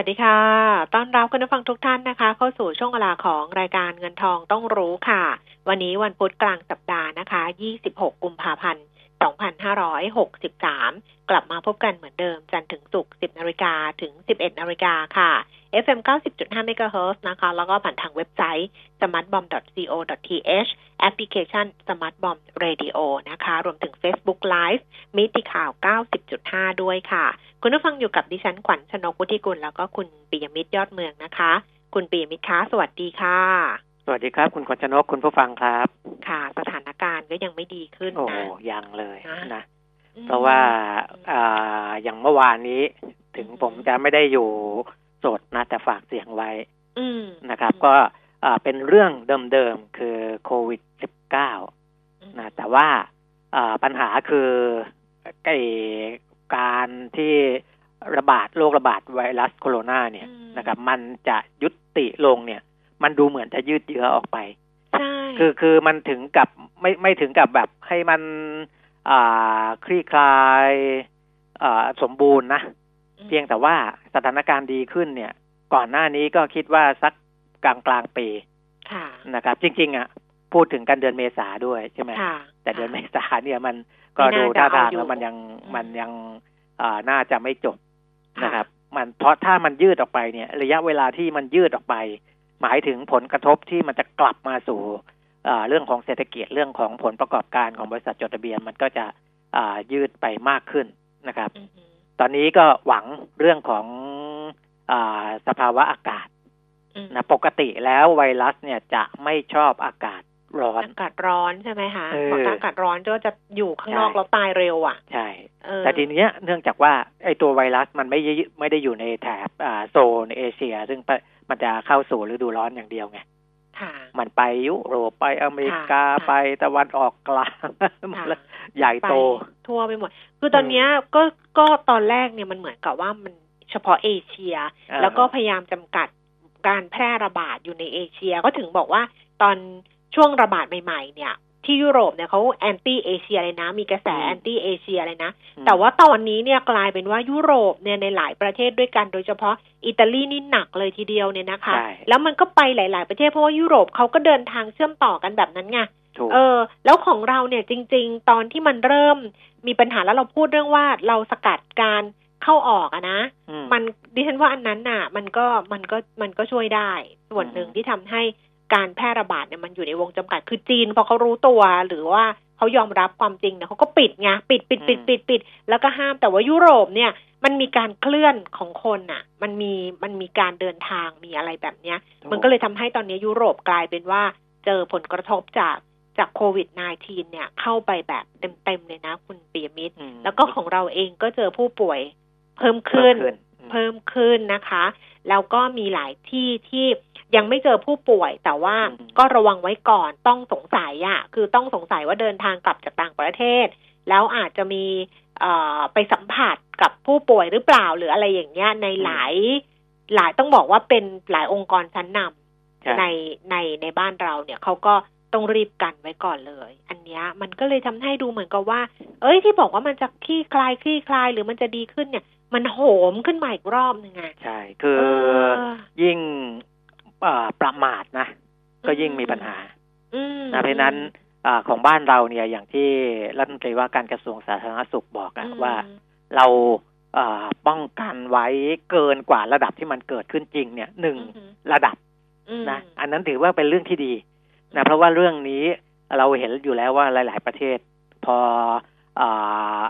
วัสดีค่ะ ต้อนรับคุณผู้ฟังทุกท่านนะคะ เข้าสู่ช่วงเวลาของรายการเงินทองต้องรู้ค่ะ วันนี้วันพุธกลางสัปดาห์นะคะ 26 กุมภาพันธ์ 2563 กลับมาพบกันเหมือนเดิม จันทร์ถึงศุกร์ 10 นาฬิกาถึง 11 นาฬิกาค่ะ FM 90.5 MHz นะคะ แล้วก็ผ่านทางเว็บไซต์ smartbomb.co.th แอปพลิเคชัน smartbomb radio นะคะ รวมถึง Facebook Live มิติข่าว 90.5 ด้วยค่ะ คุณผู้ฟังอยู่กับดิฉันขวัญชนกวุฒิกุล แล้วก็คุณปิยมิตรยอดเมืองนะคะ คุณปิยมิตรคะสวัสดีค่ะ สวัสดีครับ คุณขวัญชนกคุณผู้ฟังครับ ค่ะ สถานการณ์ก็ยังไม่ดีขึ้นโอ้นะยังเลยนะนะอืมเพราะว่าอ่าอย่างเมื่อวานนี้ถึงอืมผมจะไม่ได้อยู่ สดนะแต่ฝากเสียงไว้อืมนะครับ ก็อ่าเป็นเรื่องเดิมๆ คือโควิด -19 นะแต่ว่าอ่าปัญหาคือไอ้การที่ระบาดโรคระบาดไวรัสโคโรนาเนี่ยอืมนะครับ มันจะยุติลงเนี่ย มันดูเหมือนจะยืดเยื้อออกไปใช่คือคือมันถึงกับไม่ไม่ถึงกับแบบให้มัน อ่าคลี่คลายอ่าสมบูรณ์นะอืม เพียงแต่ว่าสถานการณ์ดีขึ้นเนี่ย ก่อนหน้านี้ก็คิดว่าสักกลางกลางๆปีค่ะนะครับ จริง ๆ อะ พูดถึงกันเดือนเมษาด้วยใช่ไหมค่ะแต่เดือนเมษาเนี่ยมันก็ไม่ดูน่าจะท่าทางเอาอยู่แล้วมันยังอืมมันยังอ่าน่าจะไม่จบค่ะนะครับ มันเพราะถ้ามันยืดออกไปเนี่ย ระยะเวลาที่มันยืดออกไป หมายถึงผลกระทบที่มันจะกลับมาสู่อ่าเรื่องของเศรษฐกิจเรื่องของผลประกอบการของบริษัทจดทะเบียนมันก็จะอ่ายืดไปมากขึ้นนะครับอือหือ ตอนนี้ก็หวังเรื่องของอาสภาวะอากาศอืมนะปกติแล้วไวรัสเนี่ยจะไม่ชอบอากาศร้อนอากาศร้อนใช่ไหมคะเออพออากาศร้อนก็จะอยู่ข้างนอกใช่แล้วตายเร็วอะ ใช่เออแต่ทีเนี้ยเนื่องจากว่าไอ้ตัวไวรัสมันไม่ได้ไม่ได้อยู่ในแถบอ่าโซนเอเชีย ซึ่งมันจะเข้าสู่ฤดูร้อนอย่างเดียวไงค่ะ มันไปยุโรปไปอเมริกาค่ะไปตะวันออกกลางค่ะใหญ่โตไปทั่วไปหมด คือตอนเนี้ยก็ก็ตอนแรกเนี่ยมันเหมือนกับว่ามันเฉพาะเอเชียอ่าแล้วก็พยายามจำกัดการแพร่ระบาดอยู่ในเอเชีย ก็ถึงบอกว่าตอนช่วงระบาดใหม่ ๆ เนี่ย ที่ยุโรปเนี่ยเขาแอนตี้เอเชียเลยนะ มีกระแสแอนตี้เอเชียเลยนะอืมแต่ว่าตอนนี้เนี่ยกลายเป็นว่ายุโรปเนี่ยในหลายประเทศด้วยกัน โดยเฉพาะอิตาลีนี่หนักเลยทีเดียวเนี่ยนะคะใช่แล้วมันก็ไปหลาย ๆ ประเทศเพราะว่ายุโรปเขาก็เดินทางเชื่อมต่อกันแบบนั้นไงถูกเออ แล้วของเราเนี่ยจริง ๆ ตอนที่มันเริ่มมีปัญหาแล้วเราพูดเรื่องว่าเราสกัดการเข้าออกอะนะอืมมันดิฉันว่าอันนั้นน่ะ มันก็มันก็มันก็ช่วยได้ ส่วนหนึ่งอืมที่ทำให้ การแพร่ระบาดเนี่ยมันอยู่ในวงจำกัดคือจีนพอเขารู้ตัวหรือว่าเขายอมรับความจริงเนี่ยเขาก็ปิดไงปิดปิดปิดปิดปิดแล้วก็ห้ามแต่ว่ายุโรปเนี่ยมันมีการเคลื่อนของคนน่ะ มันมีมันมีการเดินทางมีอะไรแบบเนี้ยถูกมันก็เลยทำให้ตอนนี้ยุโรปกลายเป็นว่าเจอผลกระทบจากจากโควิด -19 เนี่ยเข้าไปแบบเต็มๆเลยนะ คุณปียมิตรอืมแล้วก็ของเราเองก็เจอผู้ป่วยเพิ่มขึ้น เพิ่มขึ้นอืมเพิ่มขึ้นนะคะ แล้วก็มีหลายที่ที่ยังไม่เจอผู้ป่วย แต่ว่าอืมก็ระวังไว้ก่อนต้องสงสัยอะ่ะคือต้องสงสัยว่าเดินทางกลับจากต่างประเทศ แล้วอาจจะมีเอ่อไปสัมผัสกับผู้ป่วยหรือเปล่าหรืออะไรอย่างเงี้ยในหลายหลายต้องบอกว่าเป็นหลายองค์กรชั้นนำใช่ในในในบ้านเราเนี่ยเขาก็ต้องรีบกันไว้ก่อนเลย อันเนี้ยมันก็เลยทำให้ดูเหมือนกับว่า เอ้ยที่บอกว่ามันจะคลี่คลายคลี่คลายหรือมันจะดีขึ้นเนี่ย มันโหมขึ้นมาอีกรอบหนึ่งไงใช่ คือเออยิ่งเอ่อประมาทนะ ก็ยิ่งมีปัญหาอืมนะเพราะฉะนั้นอาของบ้านเราเนี่ยอย่างที่รัฐมนตรีว่าการกระทรวงสาธารณสุขบอกอะอืมว่าเราอ่าป้องกันไว้เกินกว่าระดับที่มันเกิดขึ้นจริง เนี่ยหนึ่งอืมระดับอืมนะอันนั้นถือว่าเป็นเรื่องที่ดีนะเพราะว่าเรื่องนี้เราเห็นอยู่แล้วว่าหลาย ๆ ประเทศ พออา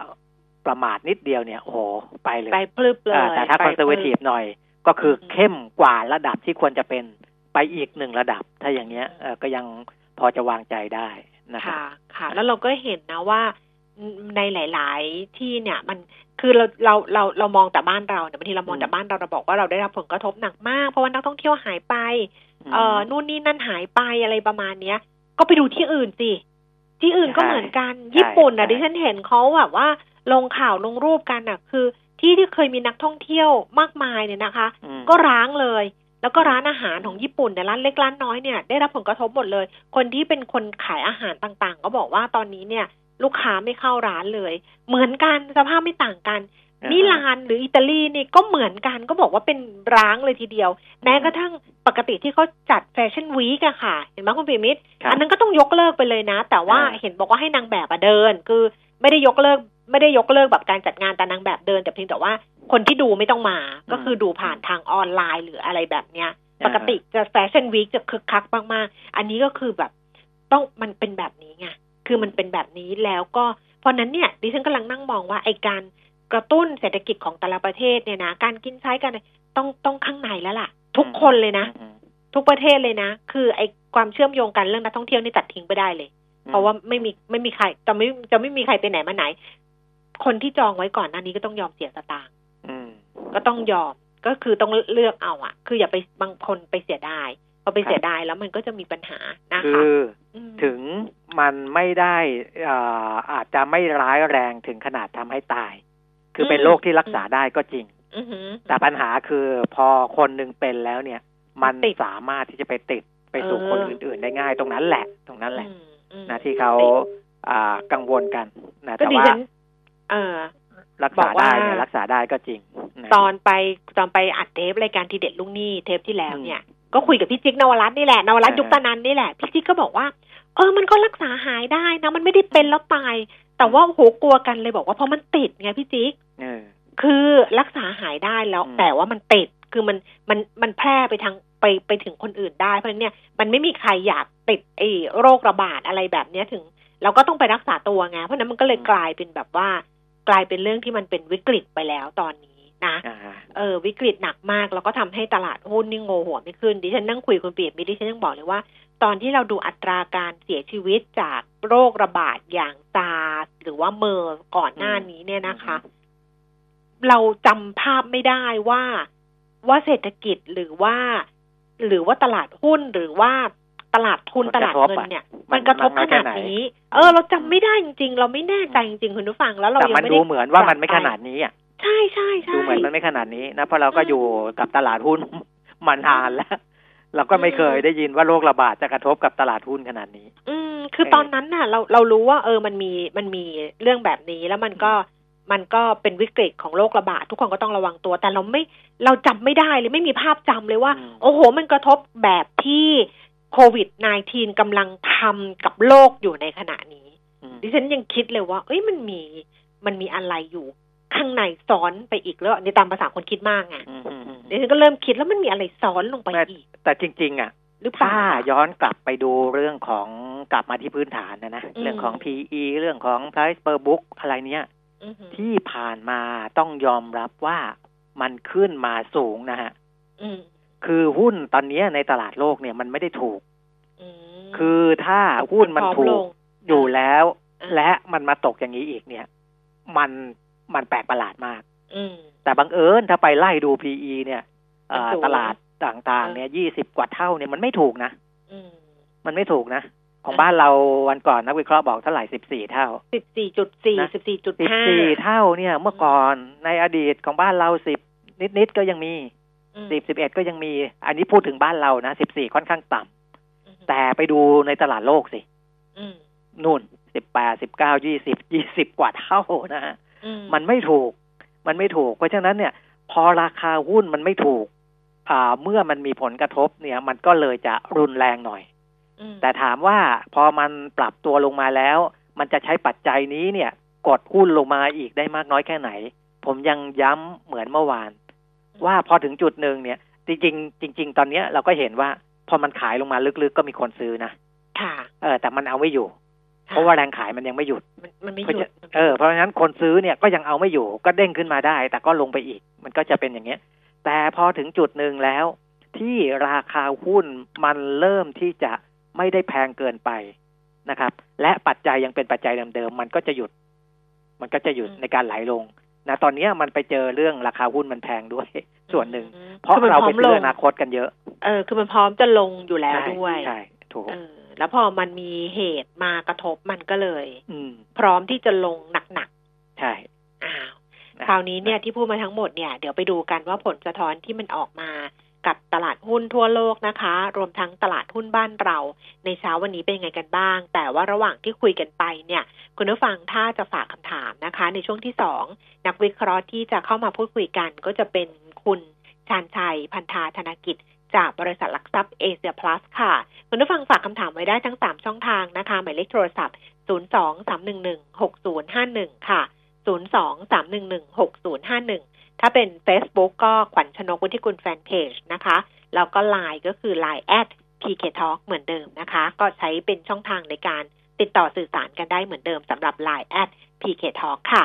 ประมาทนิดเดียวเนี่ยโอ้โหไปเลยไปพลึบเลยอ่าแต่ถ้าไปคอนเซอร์เวทีฟหน่อย ก็คืออมเข้มกว่าระดับที่ควรจะเป็นไปอีกหนึ่งระดับ ถ้าอย่างเงี้ยเอ่อก็ยังพอจะวางใจได้นะครับค่ะค่ะ แล้วเราก็เห็นนะว่าในหลาย ๆ ที่เนี่ยมันคือเราเราเราเรามองแต่บ้านเราเนี่ยบางทีเรามองอืมแต่บ้านเราเราบอกว่าเราได้รับผลกระทบหนักมาก เพราะว่านักท่องเที่ยวหายไป เอ่อนู่นนี่นั่นหายไปอะไรประมาณเนี้ย ก็ไปดูที่อื่นสิที่อื่นก็ใช่เหมือนกันใช่ญี่ปุ่นนะใช่ดิฉันเห็นเขาแบบว่า ลงข่าวลงรูปกันอะ คือที่ที่เคยมีนักท่องเที่ยวมากมายเนี่ยนะคะอืมก็ร้างเลย แล้วก็ร้านอาหารของญี่ปุ่นเนี่ยร้านเล็กร้านน้อยเนี่ยได้รับผลกระทบหมดเลย คนที่เป็นคนขายอาหารต่างๆ ก็บอกว่าตอนนี้เนี่ย ลูกค้าไม่เข้าร้านเลย เหมือนกันสภาพไม่ต่างกันอ่ามิลานหรืออิตาลีนี่ก็เหมือนกันก็บอกว่าเป็นร้างเลยทีเดียว แม้กระทั่งปกติที่เขาจัด Fashion Week อะค่ะ เห็นไหมคุณปิมิตรครับอันนั้นก็ต้องยกเลิกไปเลยนะ แต่ว่าอ่าเห็นบอกว่าให้นางแบบอะเดิน คือไม่ได้ยกเลิก ไม่ได้ยกเลิกแบบการจัดงานแต่นางแบบเดิน แต่เพียงแต่ว่าคนที่ดูไม่ต้องมา ก็คือดูผ่านทางออนไลน์หรืออะไรแบบเนี้ย ปกติจะแฟชั่นวีคจะคึกคักมากๆ อันนี้ก็คือแบบต้องมันเป็นแบบนี้ไงคือมันเป็นแบบนี้แล้วก็เพราะนั้นเนี่ยดิฉันกำลังนั่งมองว่าไอการกระตุ้นเศรษฐกิจของแต่ละประเทศเนี่ยนะการกินใช้กันเนี่ยต้องต้องข้างในแล้วล่ะ ทุกคนเลยนะอืมทุกประเทศเลยนะ คือไอความเชื่อมโยงกันเรื่องนักท่องเที่ยวนี่ตัดทิ้งไปได้เลย เพราะว่าไม่มีไม่มีใครจะไม่จะไม่มีใครไปไหนมาไหน คนที่จองไว้ก่อนหน้านี้ก็ต้องยอมเสียสตางค์อืมก็ต้องยอมก็คือต้องเลือกเอาอะคืออย่าไปบางคนไปเสียดายพอไปครับเสียดายแล้วมันก็จะมีปัญหานะคืคะอมถึงมันไม่ได้อ่าอาจจะไม่ร้ายแรงถึงขนาดทำให้ตาย คือเป็นอืมโรคที่รักษาได้ก็จริงอือหือแต่ปัญหาคือพอคนหนึ่งเป็นแล้วเนี่ย มันติดสามารถที่จะไปติดไปสู่เออคนอื่น ๆ ได้ง่ายตรงนั้นแหละ ตรงนั้นแหละอืมอืมนะที่เขาอ่ากังวลกันนะก็แต่ดิว่าฉันเออ รักบอษากว่าได้เนี่ยรักษาได้ก็จริงนะตอนไปตอนไปอัดเทปรายการทีเด็ดลุงนี่เทปที่แล้วอืมเนี่ย ก็คุยกับพี่จิ๊กนวรัตน์นี่แหละนวรัตน์อ่ายุคตานันนี่แหละพี่จิ๊กก็บอกว่า เออมันก็รักษาหายได้นะมันไม่ได้เป็นแล้วตาย แต่ว่าโหกลัวกันเลยบอกว่าเพราะมันติดไงพี่จิ๊กเออคือรักษาหายได้แล้วอืมแต่ว่ามันติดคือมันมันมันแพร่ไปทางไปไปถึงคนอื่นได้เพราะฉะนั้นเนี่ยมันไม่มีใครอยากติดไอ้โรคระบาดอะไรแบบเนี้ยถึง เราก็ต้องไปรักษาตัวไงเพราะฉะนั้นมันก็เลยกลายเป็นแบบว่า กลายเป็นเรื่องที่มันเป็นวิกฤตไปแล้วตอนนี้นะอ่าเออวิกฤตหนักมากแล้วก็ทำให้ตลาดหุ้นนี่โงหัวไม่ขึ้นดิฉันนั่งคุยกับคุณเปียกมิตรดิฉันยังบอกเลยว่า ตอนที่เราดูอัตราการเสียชีวิตจากโรคระบาดอย่างซาร์สหรือว่าเมอร์ก่อนหน้านี้เนี่ยนะคะ เราจำภาพไม่ได้ว่าว่าเศรษฐกิจหรือว่า หรือว่าตลาดหุ้นหรือว่า ตลาดทุนมันตกระลาดทบเงินอะเนี่ย มัมันนกระทบมัขนแค่นาดไหนนี้ เออ เราจำไม่ได้จริงๆ เราไม่แน่ใจจริงๆคุณผู้ฟังแล้วเราแต่ยังมันไม่ดูได้เหมือนว่ามันกลับไม่ปขนาดนี้อะใช่ใช่ใช่ดูเหมือนมันไม่ขนาดนี้นะเพราะเราก็อืมอยู่กับตลาดหุ้นมานานแล้วเราก็ไม่เคยได้ยินว่าโรคระบาดจะกระทบกับตลาดหุ้นขนาดนี้ อืม คือเออตอนนั้นน่ะ เราเรารู้ว่า เออมันมีมันมีเรื่องแบบนี้แล้วมันก็มันก็เป็นวิกฤตของโรคระบาดทุกคนก็ต้องระวังตัว แต่เราไม่เราจำไม่ได้เลยไม่มีภาพจำเลยว่าอืมโอ้โห มันกระทบแบบที่ โควิด -19 กำลังทำกับโลกอยู่ในขณะนี้อืมดิฉันยังคิดเลยว่า เอ้ยมันมีมันมีอะไรอยู่ ข้างในซ้อนไปอีกแล้วในตามภาษาคนคิดมากไงอืมอืมอืมดิฉันก็เริ่มคิดแล้วมันมีอะไรซ้อนลงไปแต่อีก แต่จริง ๆ อะหรือเปล่าถ้าย้อนกลับไปดูเรื่องของกลับมาที่พื้นฐานนะนะอืมเรื่องของ PE เรื่องของ price per book อะไรเนี้ยอือหือที่ผ่านมาต้องยอมรับว่ามันขึ้นมาสูงนะฮะอืม คือหุ้นตอนเนี้ยในตลาดโลกเนี่ยมันไม่ได้ถูกอืมคือถ้าหุ้นมันพร้อถูลกงอยู่แล้วอ่าและมันมาตกอย่างนี้อีกเนี่ย มันมันแปลกประหลาดมากอืมแต่บังเอิญถ้าไปไล่ดู PE เนี่ยเอ่อมันสูงตลาดต่างๆ เนี่ยยี่สิบกว่าเท่าเนี่ยมันไม่ถูกนะอืมมันไม่ถูกนะของอ่าบ้านเราวันก่อนนักวิเคราะห์บอกเท่าไหร่สิบสี่เท่าสิบสี่จุดสี่นะสิบสี่จุดสิบห้าสี่เท่าเนี่ย เมื่อก่อนในอดีตของบ้านเราสิบนิดๆก็ยังมี สิบสิบเอ็ดก็ยังมี อันนี้พูดถึงบ้านเรานะสิบสี่ค่อนข้างต่ำแต่ไปดูในตลาดโลกสิอืมนู่นสิบแปดสิบเก้ายี่สิบยี่สิบกว่าเท่านะฮะอืมันไม่ถูก มันไม่ถูก เพราะฉะนั้นเนี่ย พอราคาหุ้นมันไม่ถูก อ่า เมื่อมันมีผลกระทบเนี่ย มันก็เลยจะรุนแรงหน่อยอืมแต่ถามว่าพอมันปรับตัวลงมาแล้ว มันจะใช้ปัจจัยนี้เนี่ย กดหุ้นลงมาอีกได้มากน้อยแค่ไหน ผมยังย้ำเหมือนเมื่อวาน ว่าพอถึงจุดหนึ่งเนี่ย จริงๆจริง ๆ ตอนเนี้ยเราก็เห็นว่าพอมันขายลงมาลึกๆก็มีคนซื้อนะค่ะ เออ แต่มันเอาไม่อยู่ค่เพราะว่าแรงขายมันยังไม่หยุด มันมันไม่หเพราะยุดฉะเออเพราะฉะนั้นคนซื้อเนี่ยก็ยังเอาไม่อยู่ ก็เด้งขึ้นมาได้ แต่ก็ลงไปอีก มันก็จะเป็นอย่างเงี้ย แต่พอถึงจุดหนึ่งแล้ว ที่ราคาหุ้นมันเริ่มที่จะไม่ได้แพงเกินไปนะครับ และปัจจัยยังเป็นปัจจัยเดิมๆมันก็จะหยุด มันก็จะหยุดในการไหลลง นะตอนเนี้ยมันไปเจอเรื่องราคาหุ้นมันแพงด้วย ส่วนหนึ่งอืมเพราะคือมันเราพร้ไปอมซื้ลองอนาคตกันเยอะ เออ คือมันพร้อมจะลงอยู่แล้วใช่ด้วยใช่ถูกเออแล้วพอมันมีเหตุมากระทบมันก็เลย อืมพร้อมที่จะลงหนักใช่ๆอ้าวนะคราวนี้เนี่ยที่พูดมาทั้งหมดเนี่ยเดี๋ยวไปดูกันว่าผลสะท้อนที่มันออกมา กับตลาดหุ้นทั่วโลกนะคะ รวมทั้งตลาดหุ้นบ้านเรา ในเช้าวันนี้เป็นยังไงกันบ้าง แต่ว่าระหว่างที่คุยกันไปเนี่ย คุณผู้ฟังถ้าจะฝากคำถามนะคะ ในช่วงที่สองนักวิเคราะห์ที่จะเข้ามาพูดคุยกัน ก็จะเป็นคุณชาญชัย พันธาธนกิจ จากบริษัทหลักทรัพย์เอเชียพลัสค่ะ คุณผู้ฟังฝากคำถามไว้ได้ทั้ง 3 ช่องทางนะคะ หมายเลขโทรศัพท์ 023116051 ค่ะ 023116051 ถ้าเป็น Facebook ก็ขวัญชนกวุฒิกุลแฟนเพจนะคะแล้วก็ Line ก็คือ Line at PK Talk เหมือนเดิมนะคะ ก็ใช้เป็นช่องทางในการติดต่อสื่อสารกันได้เหมือนเดิมสำหรับ Line at PK Talk ค่ะ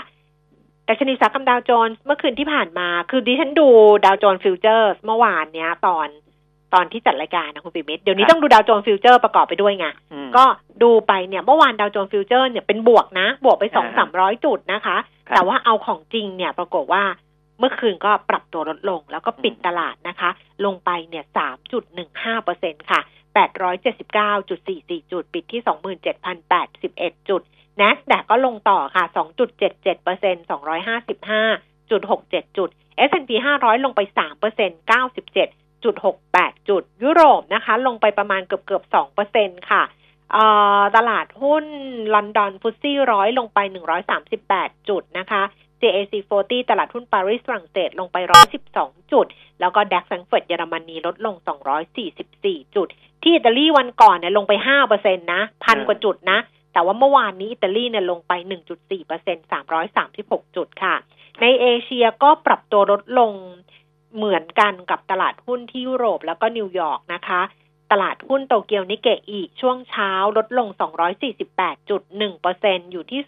ดัชนีอุตสาหกรรมดาวโจนส์เมื่อคืนที่ผ่านมา คือดิฉันดูดาวโจนส์ฟิวเจอร์เมื่อวานเนี้ย ตอนตอนที่จัดรายการนะคุณปิมิตเดี๋ยวนี้ต้องดูดาวโจนส์ฟิวเจอร์ประกอบไปด้วยไงอืมก็ดูไปเนี่ยเมื่อวานดาวโจนส์ฟิวเจอร์เนี่ยเป็นบวกนะ บวกไปสองสามร้อยจุดนะคะครับแต่ว่าเอาของจริงเนี่ยปรากฏว่า เมื่อคืนก็ปรับตัวลดลง แล้วก็ปิดตลาดนะคะ ลงไปเนี่ยสามจุดหนึ่งห้าเปอร์เซ็นค่ะแปดร้อยเจ็ดสิบเก้าจุดสี่สี่จุด ปิดที่สองหมื่นเจ็ดพันแปดสิบเอ็ดจุด NASDAQ ก็ลงต่อค่ะสองจุดเจ็ดเจ็ดเปอร์เซ็นสองร้อยห้าสิบห้าจุดหกเจ็ดจุด S&P 500 ลงไป3เปอร์เซ็นต์97จุด68จุด ยุโรปนะคะ ลงไปประมาณเกือบเกือบ2เปอร์เซ็นต์ค่ะตลาดหุ้นลอนดอน FTSE ร้อยลงไป 138 จุดนะคะ CAC 40 ตลาดหุ้นปารีสฝรั่งเศสลงไป 112 จุด แล้วก็ DAX แฟรงก์เฟิร์ตเยอรมนีลดลง 244 จุด ที่อิตาลีวันก่อนเนี่ยลงไป5เปอร์เซ็นต์นะพันกว่าจุดนะ แต่ว่าเมื่อวานนี้อิตาลีเนี่ยลงไป 1.4เปอร์เซ็นต์336 จุดค่ะ ในเอเชียก็ปรับตัวลดลงเหมือนกันกับตลาดหุ้นที่ยุโรปแล้วก็นิวยอร์กนะคะตลาดหุ้นโตเกียวนิเคอิช่วงเช้าลดลง 248.1%อยู่ที่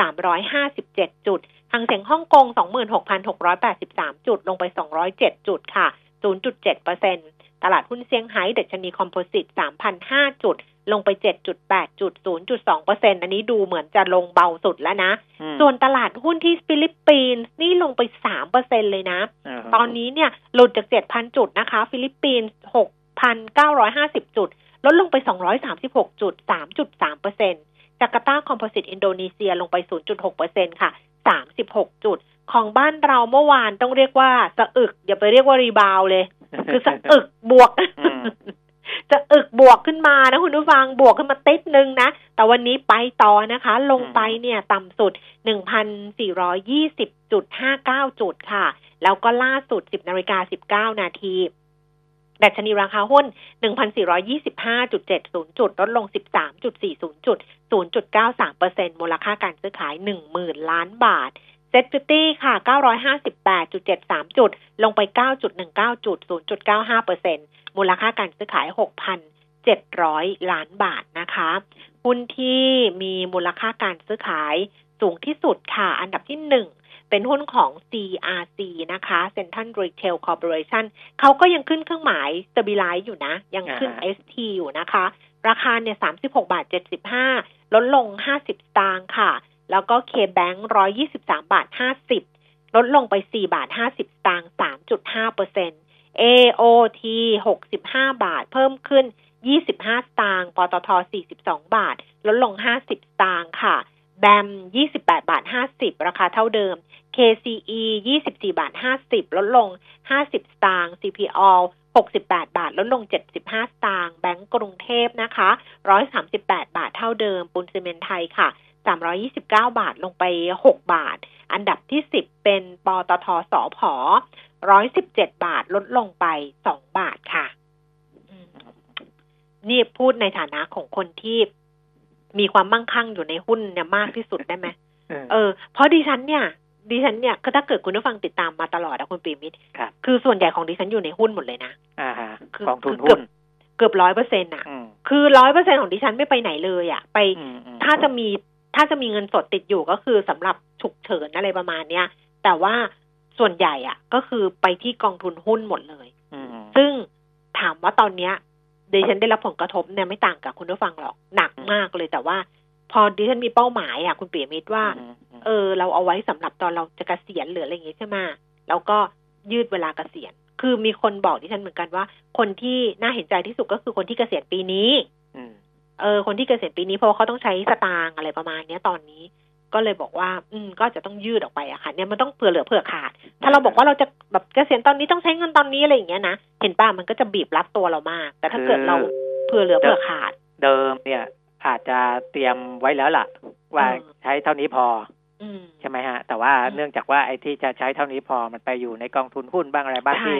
22,357 จุดฮั่งเส็งฮ่องกง 26,683 จุด ลงไป 207 จุดค่ะ 0.7%ตลาดหุ้นเซี่ยงไฮ้ดัชนี composite 3,005 จุด ลงไป 7.8 จุด 0.2%อันนี้ดูเหมือนจะลงเบาสุดแล้วนะอืมส่วนตลาดหุ้นที่ฟิลิปปินส์นี่ลงไป 3%เลยนะตอนนี้เนี่ยหลุดจาก 7,000 จุดนะคะ ฟิลิปปินส์ 6,950 จุด ลดลงไป 236จุด3.3% จาการ์ตา composite อินโดนีเซียลงไป 0.6%ค่ะ 36 จุด ของบ้านเราเมื่อวานต้องเรียกว่าสะอึกอย่าไปเรียกว่า rebound เลย คือสะอึกบวกอืมสะอึกบวกขึ้นมานะคุณผู้ฟังบวกขึ้นมาติดนึงนะ แต่วันนี้ไปต่อนะคะ ลงไปเนี่ยต่ำสุด 1,420.59 จุดค่ะ แล้วก็ล่าสุด 10นาฬิกา19 นาที ดัชนีราคาหุ้น 1,425.70 จุด ลดลง 13.40 จุด 0.93%มูลค่าการซื้อขาย 10,000 ล้านบาท SET fifty ค่ะ 958.73 จุด ลงไป 9.19 จุด 0.95%มูลค่าการซื้อขาย 6,700 ล้านบาทนะคะ หุ้นที่มีมูลค่าการซื้อขายสูงที่สุดค่ะ อันดับที่หนึ่ง เป็นหุ้นของ CRC นะคะ Central Retail Corporation เขาก็ยังขึ้นเครื่องหมาย stabilize อยู่นะ ยังขึ้นอ่าฮะ ST อยู่นะคะ ราคาเนี่ย36บาท75ลดลง50สตางค์ค่ะ แล้วก็ K-Bank 123บาท50ลดลงไป4บาท50สตางค์3.5เปอร์เซ็นต์ AOT 65บาทเพิ่มขึ้น25สตางค์ปตท42บาท ลดลง50สตางค์ค่ะ แบม28บาท50ราคาเท่าเดิม KCE 24บาท50 ลดลง 50 สตางค์ CPO 68 บาท ลดลง 75 สตางค์ แบงก์กรุงเทพนะคะ 138 บาทเท่าเดิมปุนซีเมนต์ไทยค่ะ 329 บาทลงไป 6 บาท อันดับที่ 10 เป็นปตทสอพอ117 บาท ลดลงไป 2 บาทค่ะอืมนี่พูดในฐานะของคนที่มีความมั่งคั่งอยู่ในหุ้นเนี่ยมากที่สุดได้ไหม เออเออเพราะดิฉันเนี่ย ดิฉันเนี่ยก็ถ้าเกิดคุณผู้ฟังติดตามมาตลอดอะคุณปีมิตรครับคือส่วนใหญ่ของดิฉันอยู่ในหุ้นหมดเลยนะอ่าฮะคืกองทุนคืเกืหุ้อบนเกือบร้อยเปอร์เซ็นต์อะอืมคือร้อยเปอร์เซ็นของดิฉันไม่ไปไหนเลยอะไปอืมอืมถ้าจะมีถ้าจะมีเงินสดติดอยู่ก็คือสำหรับฉุกเฉินอะไรประมาณเนี้ยแต่ว่าส่วนใหญ่อะก็คือไปที่กองทุนหุ้นหมดเลยอืมซึ่งถามว่าตอนเนี้ยดิฉันได้รับผลกระทบเนี่ยไม่ต่างกับคุณผู้ฟังหรอกหนักมากเลยแต่ว่า พอดิฉันมีเป้าหมายอะคุณเปียมิตรว่าอืมอืมเออ เราเอาไว้สำหรับตอนเราจะเกษียณหรืออะไรอย่างงี้ใช่ไหมแล้วก็ยืดเวลาเกษียณ คือมีคนบอกดิฉันเหมือนกันว่า คนที่น่าเห็นใจที่สุดก็คือคนที่เกษียณปีนี้เออ คนที่เกษียณปีนี้เพราะว่าเขาต้องใช้สตางค์อะไรประมาณเนี้ยตอนนี้ ก็เลยบอกว่า อืม ก็จะต้องยืดออกไปอะค่ะ เนี่ยมันต้องเผื่อเหลือเผื่อขาด ถ้าเราบอกว่าเราจะแบบเกษียณตอนนี้ต้องใช้เงินตอนนี้อะไรอย่างเงี้ยนะ เห็นป่ะมันก็จะบีบรัดตัวเรามาก แต่ถ้าเกิดเราเผื่อเหลือเผื่อขาด เดิมเนี่ย อาจจะเตรียมไว้แล้วล่ะ ว่าเออใช้เท่านี้พออืมใช่ไหมฮะ แต่ว่าอืมเนื่องจากว่าไอ้ที่จะใช้เท่านี้พอมันไปอยู่ในกองทุนหุ้นบ้างอะไรบ้างใช่ที่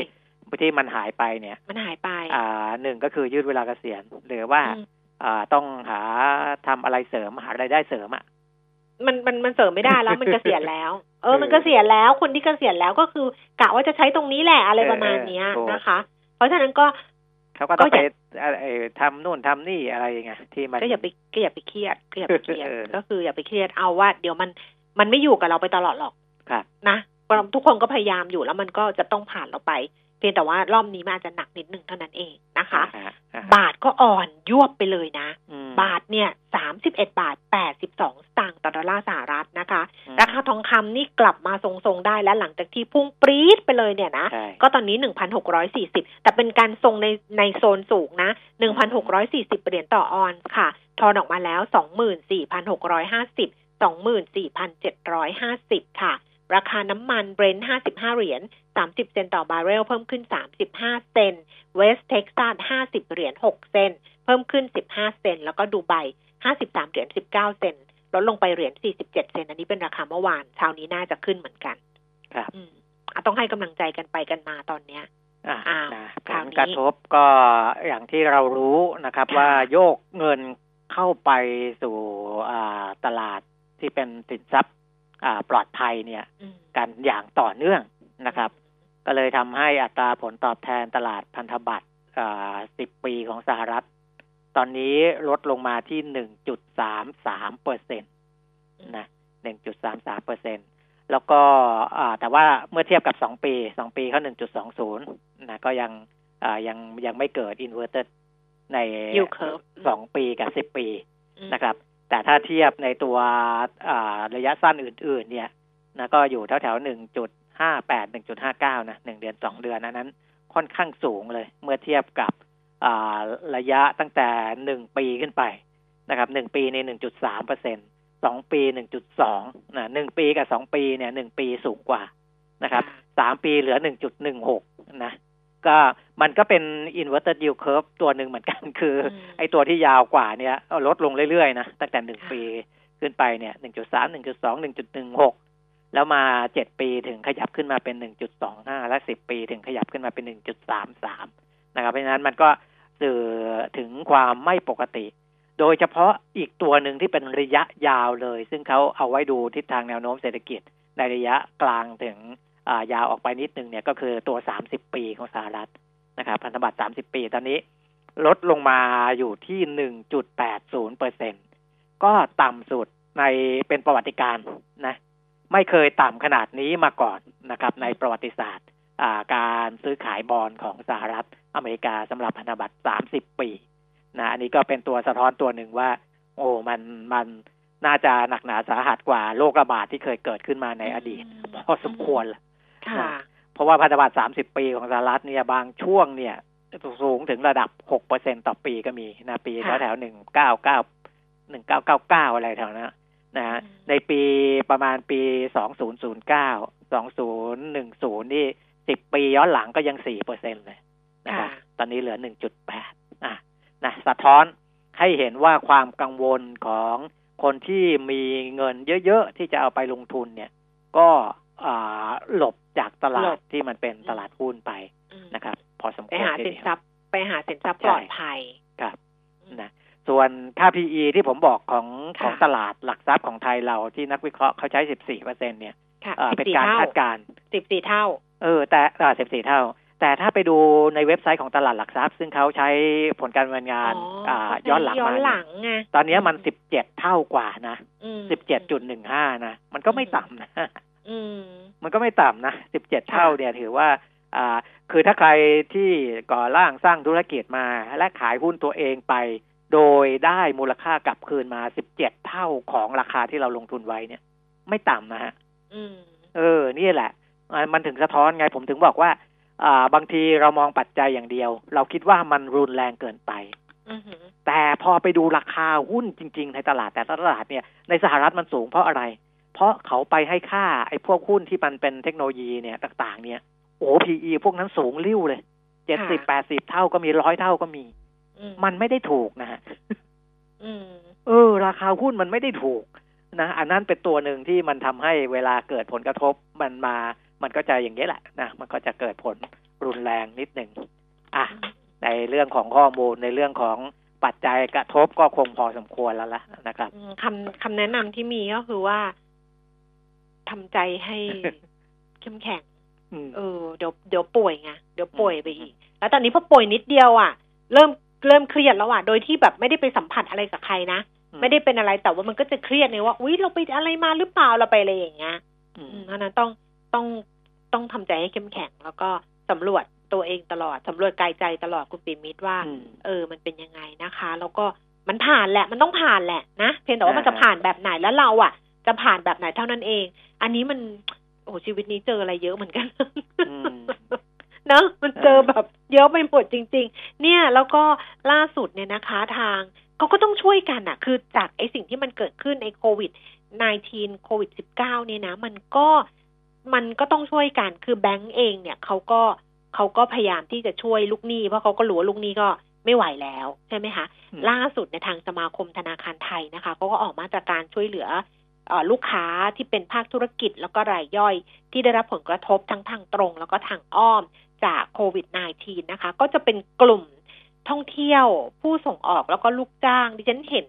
ที่มันหายไปเนี่ย มันหายไป อ่าหนึ่งก็คือยืดเวลาเกษียณหรือว่าอืมอ่าต้องหาทำอะไรเสริมหารายได้เสริมอะมันมันมันเสริมไม่ได้แล้วมันเกษียณแล้วเออเออ มันเกษียณแล้วคนที่เกษียณแล้วก็คือกะว่าจะใช้ตรงนี้แหละอะไรประมาณเนี้ยเออเออถูกนะคะ เพราะฉะนั้นก็ เขาก็ต้องก็ไปอย่าเอ่อเอ่อทำนู่นทำนี่อะไรไงที่มันก็อย่าไปก็อย่าไปเครียดก็อย่าไปเครียดเออก็คืออย่าไปเครียดเอาว่า เดี๋ยวมันมันไม่อยู่กับเราไปตลอดหรอกครับนะทุกคนก็พยายามอยู่แล้วมันก็จะต้องผ่านเราไป เพียงแต่ว่ารอบนี้มันอาจจะหนักนิดหนึ่งเท่านั้นเองนะคะอ่าอ่าบาทก็อ่อนยวบไปเลยนะอืมบาทเนี่ยสามสิบเอ็ดบาทแปดสิบสองสตางค์ต่อดอลลาร์สหรัฐนะคะอืมราคาทองคำนี่กลับมาทรงๆได้แล้วหลังจากที่พุ่งปรี๊ดไปเลยเนี่ยนะใช่ก็ตอนนี้1,640แต่เป็นการทรงในในโซนสูงนะ1,640เหรียญต่อออนซ์ค่ะ ทอนออกมาแล้ว24,650 24,750ค่ะ ราคาน้ำมัน Brent 55 เหรียญ 30 เซนต์ต่อบาร์เรล เพิ่มขึ้น 35 เซนต์ West Texas 50 เหรียญ 6 เซนต์เพิ่มขึ้น 15 เซนต์แล้วก็ดูไบ 53 เหรียญ 19 เซนต์ลดลงไปเหรียญ 47 เซนต์อันนี้เป็นราคาเมื่อวานเช้านี้น่าจะขึ้นเหมือนกัน ครับอืมอะต้องให้กำลังใจกันไปกันมาตอนเนี้ยอ่าอ่านะผคราวลนี้กระทบก็อย่างที่เรารู้นะครับค่ะว่าโยกเงินเข้าไปสู่อ่าตลาดที่เป็นสินทรัพย์อ่า ปลอดภัยเนี่ยอืมกันอย่างต่อเนื่องนะครับ ก็เลยทำให้อัตราผลตอบแทนตลาดพันธบัตรอ่า10ปีของสหรัฐ ตอนนี้ลดลงมาที่1.33เปอร์เซ็นต์นะ1.33เปอร์เซ็นต์แล้วก็อ่าแต่ว่าเมื่อเทียบกับ2ปี2ปีเขา1.20นะก็ยังอ่ายังยังไม่เกิด inverted ใน Yield curve สองปีกับ10ปีอืมนะครับ แต่ถ้าเทียบในตัวอ่าระยะสั้นอื่น ๆ เนี่ยนะก็อยู่แถวๆหนึ่งจุดห้าแปดหนึ่งจุดห้าเก้านะหนึ่งเดือนสองเดือนอันนั้น ค่อนข้างสูงเลย เมื่อเทียบกับอ่าระยะตั้งแต่หนึ่งปีขึ้นไปนะครับหนึ่งปีในหนึ่งจุดสามเปอร์เซ็นสองปีหนึ่งจุดสองนะหนึ่งปีกับสองปีเนี่ยหนึ่งปีสูงกว่านะครับสามปีเหลือหนึ่งจุดหนึ่งหกนะ ก็มันก็เป็น inverted yield curve ตัวหนึ่งเหมือนกัน คืออมไอ้ตัวที่ยาวกว่าเนี่ยเอาลดลงเรื่อยๆนะตั้งแต่หนึ่งค่ะปีขึ้นไปเนี่ยหนึ่งจุดสามหนึ่งจุดสองหนึ่งจุดหนึ่งหกแล้วมาเจ็ดปีถึงขยับขึ้นมาเป็นหนึ่งจุดสองห้าและสิบปีถึงขยับขึ้นมาเป็นหนึ่งจุดสามสามนะครับเพราะฉะนั้นมันก็สื่อถึงความไม่ปกติ โดยเฉพาะอีกตัวหนึ่งที่เป็นระยะยาวเลย ซึ่งเขาเอาไว้ดูทิศทางแนวโน้มเศรษฐกิจในระยะกลางถึงอ่า ยาวออกไปนิดนึงเนี่ยก็คือตัว 30 ปีของสหรัฐนะครับพันธบัตร 30 ปีตอนนี้ลดลงมาอยู่ที่ 1.80เปอร์เซ็นก็ต่ำสุดในเป็นประวัติการนะ ไม่เคยต่ำขนาดนี้มาก่อนนะครับ ในประวัติศาสตร์การซื้อขายบอลของสหรัฐอเมริกาสำหรับพันธบัตร 30 ปีนะอันนี้ก็เป็นตัวสะท้อนตัวหนึ่งว่า โอ้มันมันน่าจะหนักหนาสาหัสกว่าโรคระบาดที่เคยเกิดขึ้นมาในอดีตพอสมควรล่ะ เพราะว่าพันธบัตร30ปีของสหรัฐเนี่ยบางช่วงเนี่ยสูงถึงระดับ6เปอร์เซ็นต่อปีก็มีนะปีแถค่ะวแถวหนึ่งเก้าเก้าหนึ่งเก้าเก้าเก้าอะไรแถวนั้นนะฮะอืมในปีประมาณปี2009 2010นี่10ปีย้อนหลังก็ยัง4เปอร์เซ็นเลยนะครับค่ะตอนนี้เหลือ1.8อะนะสะท้อนให้เห็นว่าความกังวลของคนที่มีเงินเยอะ ๆ ที่จะเอาไปลงทุนเนี่ย ก็อ่า หลบจากตลาหลดบที่มันเป็นตลาดหุ้นไปอืมนะครับ พอสมคไปวรหาทีสินเดียวทรัพย์ไปหาสินทรัพย์ใช่ปลอดภัยครับอืมนะส่วนค่า PE ที่ผมบอกของค่ะของตลาดหลักทรัพย์ของไทยเราที่นักวิเคราะห์เขาใช้14เปอร์เซ็นเนี่ยค่ะเอ่อเป็น14การเท่าคาดการณ์สิบสี่เท่า เออ แต่อ่า14เท่า แต่ถ้าไปดูในเว็บไซต์ของตลาดหลักทรัพย์ ซึ่งเขาใช้ผลการดำเนินงานอ๋ออ่าเขาใช้ย้อนหลังย้อมานหเนี่ลัยงไงตอนเนี้ยมัน17เท่ากว่านะอืม17.15นะ มันก็ไม่ต่ำนะอื มมันก็ไม่ต่ำนะ17เท่าเนี่ยถือว่า อ่า คือถ้าใครที่ก่อร่างสร้างธุรกิจมา และขายหุ้นตัวเองไป โดยได้มูลค่ากลับคืนมา17เท่าของราคาที่เราลงทุนไว้เนี่ย ไม่ต่ำนะฮะอืมเออ นี่แหละอ่ามันถึงสะท้อนไงผมถึงบอกว่าอ่า บางทีเรามองปัจจัยอย่างเดียว เราคิดว่ามันรุนแรงเกินไปอือหือแต่พอไปดูราคาหุ้นจริง ๆ ในตลาดแต่ละตลาดเนี่ยในสหรัฐมันสูงเพราะอะไร เพราะเขาไปให้ค่าไอ้พวกหุ้นที่มันเป็นเทคโนโลยีเนี่ยต่าง ๆ เนี่ยโอ้ PE พวกนั้นสูงริ้วเลยเจ็ดสิบแปดสิบเท่าก็มีร้อยเท่าก็มีอืมันไม่ได้ถูกนะฮะอืมเออ ราคาหุ้นมันไม่ได้ถูกนะอันนั้นเป็นตัวหนึ่งที่มันทำให้เวลาเกิดผลกระทบมันมา มันก็จะอย่างนี้ยแหละนะมันก็จะเกิดผลรุนแรงนิดหนึ่งอะในเรื่องของข้อมูลในเรื่องของปัจจัยกระทบก็คงพอสมควรแล้วล่ะนะครับอืมคำคำแนะนำที่มีก็คือว่า ทำใจให้เข้มแข็งอืมเออเดี๋ยวเดี๋ยวป่วยไงเดี๋ยวป่วยไปอีก แล้วตอนนี้พอป่วยนิดเดียวอะ เริ่มเริ่มเครียดแล้วอะโดยที่แบบไม่ได้ไปสัมผัสอะไรกับใครนะไม่ได้เป็นอะไรแต่ว่ามันก็จะเครียดไงว่าอุ้ยเราไปอะไรมาหรือเปล่าเราไปอะไรอย่างเงี้ยอือืมมเพราะฉะนั้นต้องต้องต้องทำใจให้เข้มแข็ง แล้วก็สำรวจตัวเองตลอดสำรวจกายใจตลอดคุณปิ่มมิตรว่าอืมเออ มันเป็นยังไงนะคะ แล้วก็มันผ่านแหละ มันต้องผ่านแหละนะเพียงแต่ว่ามันจะอ่าผ่านแบบไหนแล้วเราอะ จะผ่านแบบไหนเท่านั้นเอง อันนี้มัน โอ้ชีวิตนี้เจออะไรเยอะเหมือนกันอืมเนอะมันเจอแบบเยอะไปหมดจริง ๆ เนี่ยแล้วก็ล่าสุดเนี่ยนะคะทางเขาก็ต้องช่วยกันอะคือจากไอ้สิ่งที่มันเกิดขึ้นในโควิด 19 โควิด 19 เนี่ยนะ มันก็มันก็ต้องช่วยกันคือแบงก์เองเนี่ยเขาก็เขาก็พยายามที่จะช่วยลูกหนี้เพราะเขาก็รู้ว่าลูกหนี้ก็ไม่ไหวแล้วใช่ไหมคะอืมล่าสุดในยทางสมาคมธนาคารไทยนะคะเขาก็ออกมาตรการช่วยเหลือเออ ลูกค้าที่เป็นภาคธุรกิจแล้วก็รายย่อย ที่ได้รับผลกระทบทั้งทางตรง แล้วก็ทางอ้อมจากโควิด -19 นะคะ ก็จะเป็นกลุ่มท่องเที่ยวผู้ส่งออกแล้วก็ลูกจ้าง ดิฉันเห็น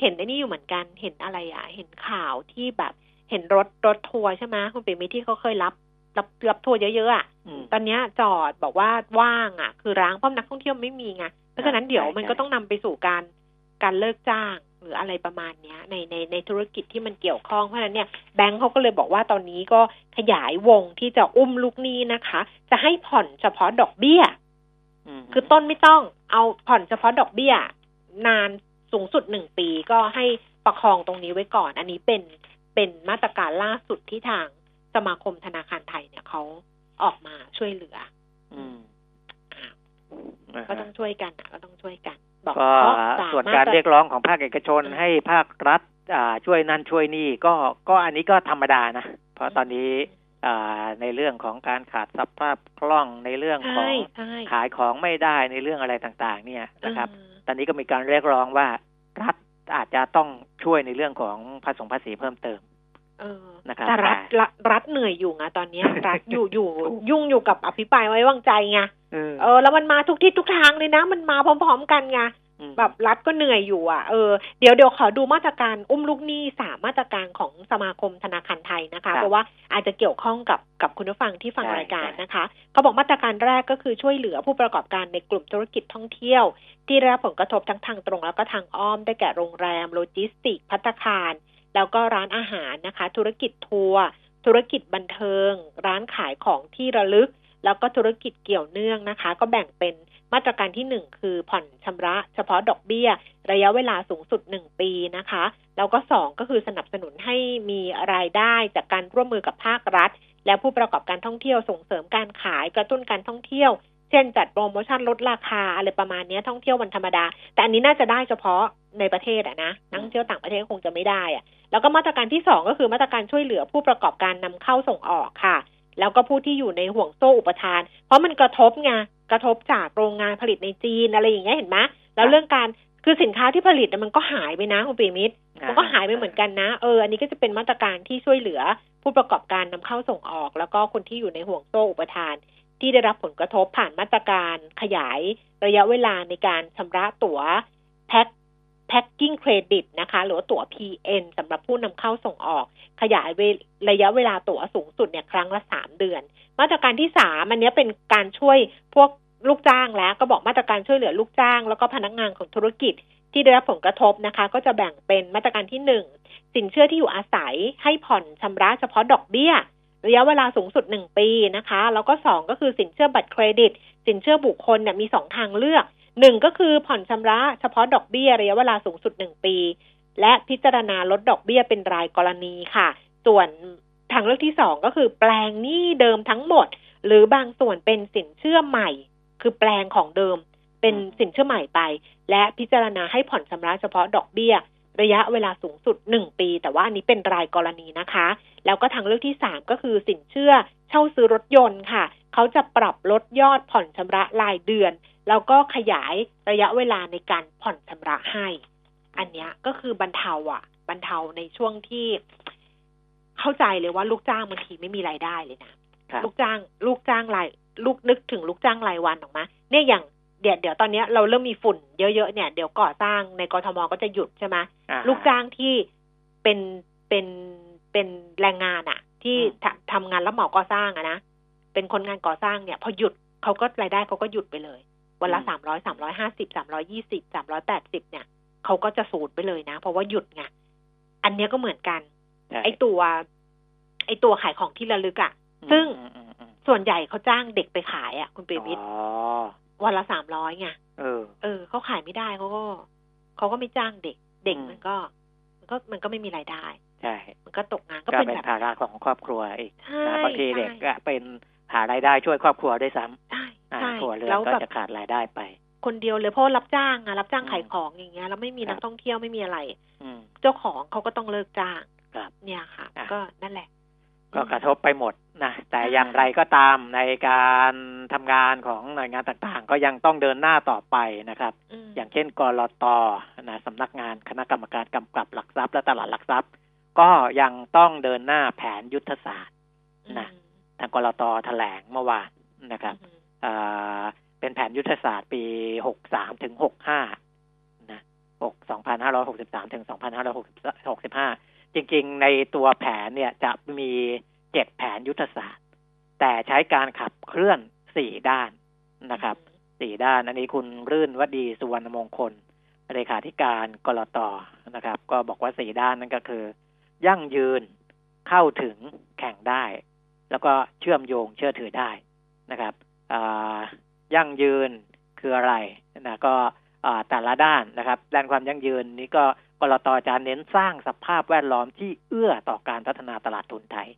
เห็นไอ้นี่อยู่เหมือนกันเห็นอะไรอะ เห็นข่าวที่แบบเห็นรถรถทัวร์ใช่ไหมคุณเปรมมิตรที่เขาเคยรับรับรับทัวร์เยอะๆอะอืมตอนเนี้ยจอดบอกว่าว่างอะ คือร้างเพราะนักท่องเที่ยวไม่มีไงเพราะฉะนั้นเดี๋ยวใช่มันใช่ก็ต้องนำไปสู่การการเลิกจ้าง หรืออะไรประมาณเนี้ยในในในธุรกิจที่มันเกี่ยวข้องเพราะฉะนั้นเนี่ยแบงก์เขาก็เลยบอกว่าตอนนี้ก็ขยายวงที่จะอุ้มลูกหนี้นะคะ จะให้ผ่อนเฉพาะดอกเบี้ยมคือต้นไม่ต้องเอาผ่อนเฉพาะดอกเบี้ย นานสูงสุดหนึ่งปีก็ให้ประคองตรงนี้ไว้ก่อน อันนี้เป็นเป็นมาตรการล่าสุดที่ทางสมาคมธนาคารไทยเนี่ยเขาออกมาช่วยเหลือ อืมอะอ่าก็ต้องช่วยกันอะก็ต้องช่วยกัน บอกก็เพราะสส่วนมถการจะเรียกร้องของภาคเอกชนอืมให้ภาครัฐอ่าช่วยนั่นช่วยนี่ก็ก็อันนี้ก็ธรรมดานะ เพราะตอนนี้อ่าในเรื่องของการขาดสภาพคล่องในเรื่องขอใช่งใช่ขายของไม่ได้ในเรื่องอะไรต่าง ๆ เนี่ยนะครับเออตอนนี้ก็มีการเรียกร้องว่ารัฐอาจจะต้องช่วยในเรื่องของภาษีภาษีเพิ่มเติมเออ นะครับแต่รัฐแต่รัฐรัฐเหนื่อยอยู่ไงตอนเนี้ยรัฐอยู่อยู่ยุ่งอยู่กับอภิปรายไว้วางใจไงเออเออแล้วมันมาทุกทิศทุกทางเลยนะ มันมาพร้อม ๆ กันไงมแบบรัฐก็เหนื่อยอยู่อะเออเดี๋ยวเดี๋ยวขอดูมาตรการอุ้มลูกหนี้สามมาตรการของสมาคมธนาคารไทยนะครัคะบเพราะว่าอาจจะเกี่ยวข้องกับกับคุณผู้ฟังที่ฟังใช่รายการใช่นะคะเขาบอกมาตรการแรกก็คือช่วยเหลือผู้ประกอบการในกลุ่มธุรกิจท่องเที่ยว ที่ได้รับผลกระทบทั้งทางตรงแล้วก็ทางอ้อมได้แก่โรงแรมโลจิสติกส์ภัตตาคาร แล้วก็ร้านอาหารนะคะ ธุรกิจทัวร์ธุรกิจบันเทิง ร้านขายของที่ระลึก แล้วก็ธุรกิจเกี่ยวเนื่องนะคะ ก็แบ่งเป็นมาตรการที่หนึ่งคือผ่อนชำระเฉพาะดอกเบี้ย ระยะเวลาสูงสุดหนึ่งปีนะคะ แล้วก็สองก็คือสนับสนุนให้มีรายได้จากการร่วมมือกับภาครัฐ และผู้ประกอบการท่องเที่ยวส่งเสริมการขายกระตุ้นการท่องเที่ยว ช่นจัดโปรโมชั่นลดราคาอะไรประมาณเนี้ยท่องเที่ยววันธรรมดา แต่อันนี้น่าจะได้เฉพาะในประเทศอะนะนักท่องเที่ยวต่างประเทศคงจะไม่ได้อะแล้วก็มาตรการที่สองก็คือมาตรการช่วยเหลือผู้ประกอบการนำเข้าส่งออกค่ะ แล้วก็ผู้ที่อยู่ในห่วงโซ่อุปทาน เพราะมันกระทบไงกระทบจากโรงงานผลิตในจีนอะไรอย่างเงี้ยเห็นไหมแล้วเรื่องการคือสินค้าที่ผลิตน่ะมันก็หายไปนะคุณปีมิตรมันก็หายไปเหมือนกันนะเอออันนี้ก็จะเป็นมาตรการที่ช่วยเหลือผู้ประกอบการนำเข้าส่งออก แล้วก็คนที่อยู่ในห่วงโซ่อุปทาน ที่ได้รับผลกระทบผ่านมาตรการขยายระยะเวลาในการชำระตั๋ว pack packing credit นะคะ หรือตั๋ว PN สำหรับผู้นำเข้าส่งออก ขยายเวลาระยะเวลาตั๋วสูงสุดเนี่ยครั้งละสามเดือน มาตรการที่สามอันนี้เป็นการช่วยพวกลูกจ้างแล้วก็บอกมาตรการช่วยเหลือลูกจ้าง แล้วก็พนักงานของธุรกิจที่ได้รับผลกระทบนะคะ ก็จะแบ่งเป็นมาตรการที่หนึ่งสินเชื่อที่อยู่อาศัยให้ผ่อนชำระเฉพาะดอกเบี้ย ระยะเวลาสูงสุดหนึ่งปีนะคะ แล้วก็สองก็คือสินเชื่อบัตรเครดิต สินเชื่อบุคคลเนี่ยมีสองทางเลือกหนึ่งก็คือผ่อนชำระเฉพาะดอกเบี้ยระยะเวลาสูงสุดหนึ่งปี และพิจารณาลดดอกเบี้ยเป็นรายกรณีค่ะ ส่วนทางเลือกที่สองก็คือแปลงหนี้เดิมทั้งหมด หรือบางส่วนเป็นสินเชื่อใหม่ คือแปลงของเดิมเป็นสินเชื่อใหม่ไป และพิจารณาให้ผ่อนชำระเฉพาะดอกเบี้ย ระยะเวลาสูงสุดหนึ่งปี แต่ว่าอันนี้เป็นรายกรณีนะคะ แล้วก็ทางเลือกที่สามก็คือสินเชื่อเช่าซื้อรถยนต์ค่ะ เขาจะปรับลดยอดผ่อนชำระรายเดือน แล้วก็ขยายระยะเวลาในการผ่อนชำระให้ อันเนี้ยก็คือบรรเทาอะ บรรเทาในช่วงที่เข้าใจเลยว่าลูกจ้างบางทีไม่มีรายได้เลยนะครับลูกจ้าง ลูกจ้างราย ลูกนึกถึงลูกจ้างรายวันออกมา เนี่ยอย่าง เดี๋ยวเดี๋ยวตอนเนี้ยเราเริ่มมีฝุ่นเยอะๆเนี่ยเดี๋ยวก่อสร้างในกรทมก็จะหยุดใช่ไหมอ่าลูกจ้างที่เป็นเป็นเป็นแรงงานอะที่อืมทำทำงานรับเหมาก่อสร้างอะนะเป็นคนงานก่อสร้างเนี่ย พอหยุดเขาก็รายได้เขาก็หยุดไปเลย วันละสามร้อยสามร้อยห้าสิบสามร้อยี่สิบสามร้อยแปดสิบเนี่ยเขาก็จะสูญไปเลยนะ เพราะว่าหยุดไงอันเนี้ยก็เหมือนกันใช่ไอตัว ไอตัวขายของที่ระลึกอะซึ่งอืมอืมอืมส่วนใหญ่เขาจ้างเด็กไปขายอะคุณเปรมิตรอ๋อ วันละสามร้อยไงเออ เออเขาขายไม่ได้เขาก็เขาก็ไม่จ้างเด็ก เด็กอืมมันก็ มันก็มันก็ไม่มีรายได้ใช่มันก็ตกงานก็ก็เป็นเป็นแบบภาระของครอบครัวอีกใช่นะบางทีเด็กใช่ก็เป็นหารายได้ช่วยครอบครัวด้วยซ้ำใช่อ่าใช่ครัวเรือนแล้วก็แบบจะขาดรายได้ไป คนเดียวเลยเพราะรับจ้างอะรับจ้างอืมขายของอย่างเงี้ยแล้วไม่มีครับนักท่องเที่ยวไม่มีอะไรอืมเจ้าของเขาก็ต้องเลิกจ้างครับเนี่ยค่ะอะ ก็นั่นแหละ ก็กระทบไปหมดนะแต่ใช่อย่างไรก็ตามในการทำงานของหน่วยงานต่างๆ ก็ยังต้องเดินหน้าต่อไปนะครับมอย่างเช่นกรตนะสำนักงานคณะกรรมการกำกับหลักทรัพย์และตลาดหลักทรัพย์ ก็ยังต้องเดินหน้าแผนยุทธศาสตร์นะทางกรตแถลงเมื่อวานนะครับอืมอ่าเป็นแผนยุทธศาสตร์ปี63ถึง65นะ6 2563ถึง2565 จริงๆ ในตัวแผนเนี่ยจะมีเจ็ดแผนยุทธศาสตร์ แต่ใช้การขับเคลื่อนสี่ด้านนะครับสี่ด้าน อันนี้คุณรื่นวดีสุวรรณมงคลเลขาธิการกรตนะครับ ก็บอกว่าสี่ด้านนั่นก็คือ ยั่งยืนเข้าถึงแข่งได้ แล้วก็เชื่อมโยงเชื่อถือได้นะครับอ่ายั่งยืนคืออะไรนะก็อ่าแต่ละด้านนะครับด้านความยั่งยืนนี้ก็ กรตจะเน้นสร้างสภาพแวดล้อมที่เอื้อต่อการพัฒนาตลาดทุนไทย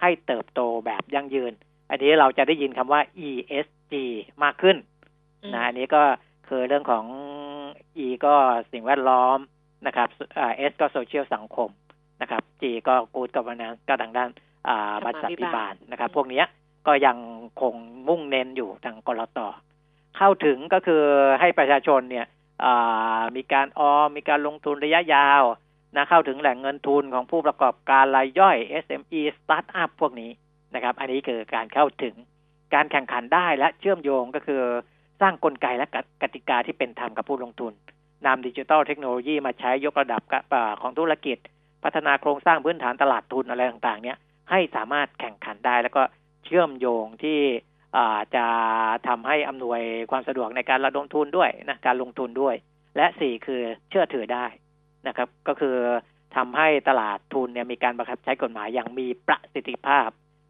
ให้เติบโตแบบยั่งยืน อันนี้เราจะได้ยินคำว่า ESG มากขึ้นอืมนะอันนี้ก็คือเรื่องของ E ก็สิ่งแวดล้อมนะครับอ่า S ก็โซเชียลสังคมนะครับ G ก็ Good Governance ก็ทางด้านอ่าธรรมาบัตรภิพิบาลบาลนะครับอืมพวกเนี้ยก็ยังคงมุ่งเน้นอยู่ทางกรตเข้าถึงก็คือให้ประชาชนเนี่ยอ่า มีการออมมีการลงทุนระยะยาวนะเข้าถึงแหล่งเงินทุนของผู้ประกอบการรายย่อย SME Startup พวกนี้นะครับ อันนี้คือการเข้าถึงการแข่งขันได้และเชื่อมโยงก็คือสร้างกลไกและกติกาที่เป็นธรรมกับผู้ลงทุนนำดิจิทัลเทคโนโลยีมาใช้ยกระดับของธุรกิจ พัฒนาโครงสร้างพื้นฐานตลาดทุนอะไรต่างๆ เนี่ยให้สามารถแข่งขันได้แล้วก็เชื่อมโยงที่ จะทำให้อำนวยความสะดวกในการระดมทุนด้วยนะการลงทุนด้วย และสี่คือเชื่อถือได้นะครับ ก็คือทำให้ตลาดทุนเนี่ยมีการบังคับใช้กฎหมายอย่างมีประสิทธิภาพ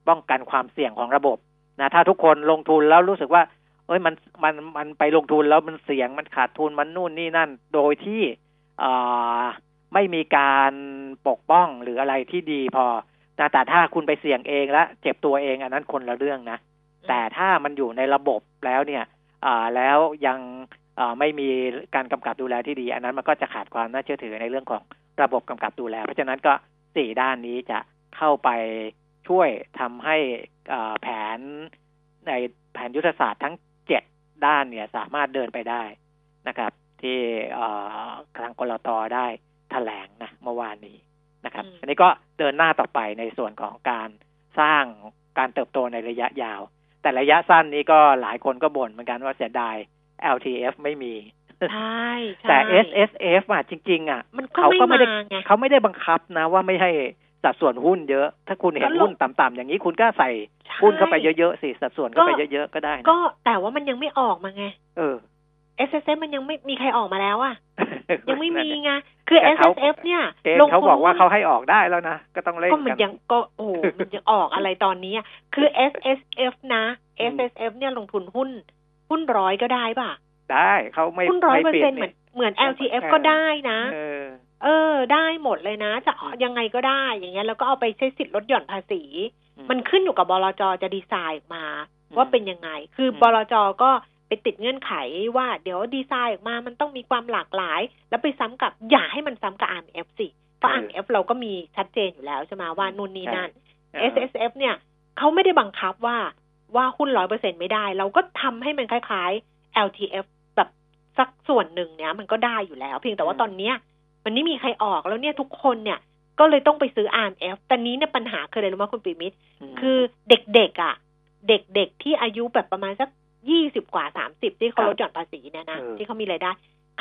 ป้องกันความเสี่ยงของระบบนะถ้าทุกคนลงทุนแล้วรู้สึกว่า เอ้ยมันมันมันไปลงทุนแล้วมันเสี่ยงมันขาดทุนมันนู่นนี่นั่น โดยที่อ่าไม่มีการปกป้องหรืออะไรที่ดีพอแต่ถ้าคุณไปเสี่ยงเองและเจ็บตัวเองอันนั้นคนละเรื่องนะ แต่ถ้ามันอยู่ในระบบแล้วเนี่ยอ่าแล้วยังอ่าไม่มีการกำกับดูแลที่ดี อันนั้นมันก็จะขาดความน่าเชื่อถือในเรื่องของระบบกำกับดูแล เพราะฉะนั้นก็สี่ด้านนี้จะเข้าไปช่วยทำให้อ่าแผนในแผนยุทธศาสตร์ทั้งเจ็ดด้านเนี่ยสามารถเดินไปได้นะครับ ที่อ่าทางกรตได้แถลงนะเมื่อวานนี้นะครับอืมอันนี้ก็เดินหน้าต่อไปในส่วนของการสร้างการเติบโตในระยะยาว แต่ระยะสั้นนี้ก็หลายคนก็บ่นเหมือนกันว่าเสียดาย LTF ไม่มีใช่ใช่แต่ SSF อะจริง ๆ อะมันก็เขาไม่ก็ไม่ได้มาไงเขาไม่ได้บังคับนะว่าไม่ให้สัดส่วนหุ้นเยอะ ถ้าคุณเห็นก็ลงหุ้นต่ำๆอย่างนี้คุณก็ใส่หุ้นเข้าไปเยอะๆสิสัดส่วนเข้าไปเยอะๆก็ได้นะก็แต่ว่ามันยังไม่ออกมาไง เออ S S F มันยังไม่มีใครออกมาแล้วอะยังไม่มีไงคือแต่ S เขา S F เนี่ยเกณลฑ์งเขาทุนบอกว่าเขาให้ออกได้แล้วนะ ก็ต้องเล่นก็มันกันยังก็โอ้โหมันยังออกอะไรตอนนี้อะคือ S S F นะอืม S S F เนี่ยเนี่ยลงทุนหุ้น หุ้นร้อยก็ได้ป่ะ ได้เขาไม่หุ้นร้อยเปอไม่ร์ปิเซ็ดนต์เหมือนนี่เหมือน L T F เออก็ได้นะเออเออ ได้หมดเลยนะ จะยังไงก็ได้อย่างเงี้ยแล้วก็เอาไปใช้สิทธิ์ลดหย่อนภาษี มันขึ้นอยู่กับบลจจะดีไซน์ออกมา ว่าเป็นยังไง คือมบลจก็ ไปติดเงื่อนไขว่าเดี๋ยวดีไซน์ออกมามันต้องมีความหลากหลาย แล้วไปซ้ำกับอย่าให้มันซ้ำกับ RMF สิเพราะเออ RMF เราก็มีชัดเจนอยู่แล้วใช่ไหมว่านู่นนี่นั่นเออ S S F เนี่ยเขาไม่ได้บังคับว่าว่าหุ้นร้อยเปอร์เซ็นไม่ได้ เราก็ทำให้มันคล้ายๆ L T F แบบสักส่วนหนึ่งเนี้ยมันก็ได้อยู่แล้ว เพียงแต่ว่าอืมตอนเนี้ยมันไม่มีใครออกแล้วเนี่ยทุกคนเนี่ยก็เลยต้องไปซื้อ R M F แต่นี้เนี่ยปัญหาคืออะไรรู้ไหมคุณปิมิตรมคือเด็กๆอะ เด็กๆที่อายุแบบประมาณสัก ยี่สิบกว่าสามสิบที่เขาครับลดหย่อนภาษีเนี่ยนะเออที่เขามีรายได้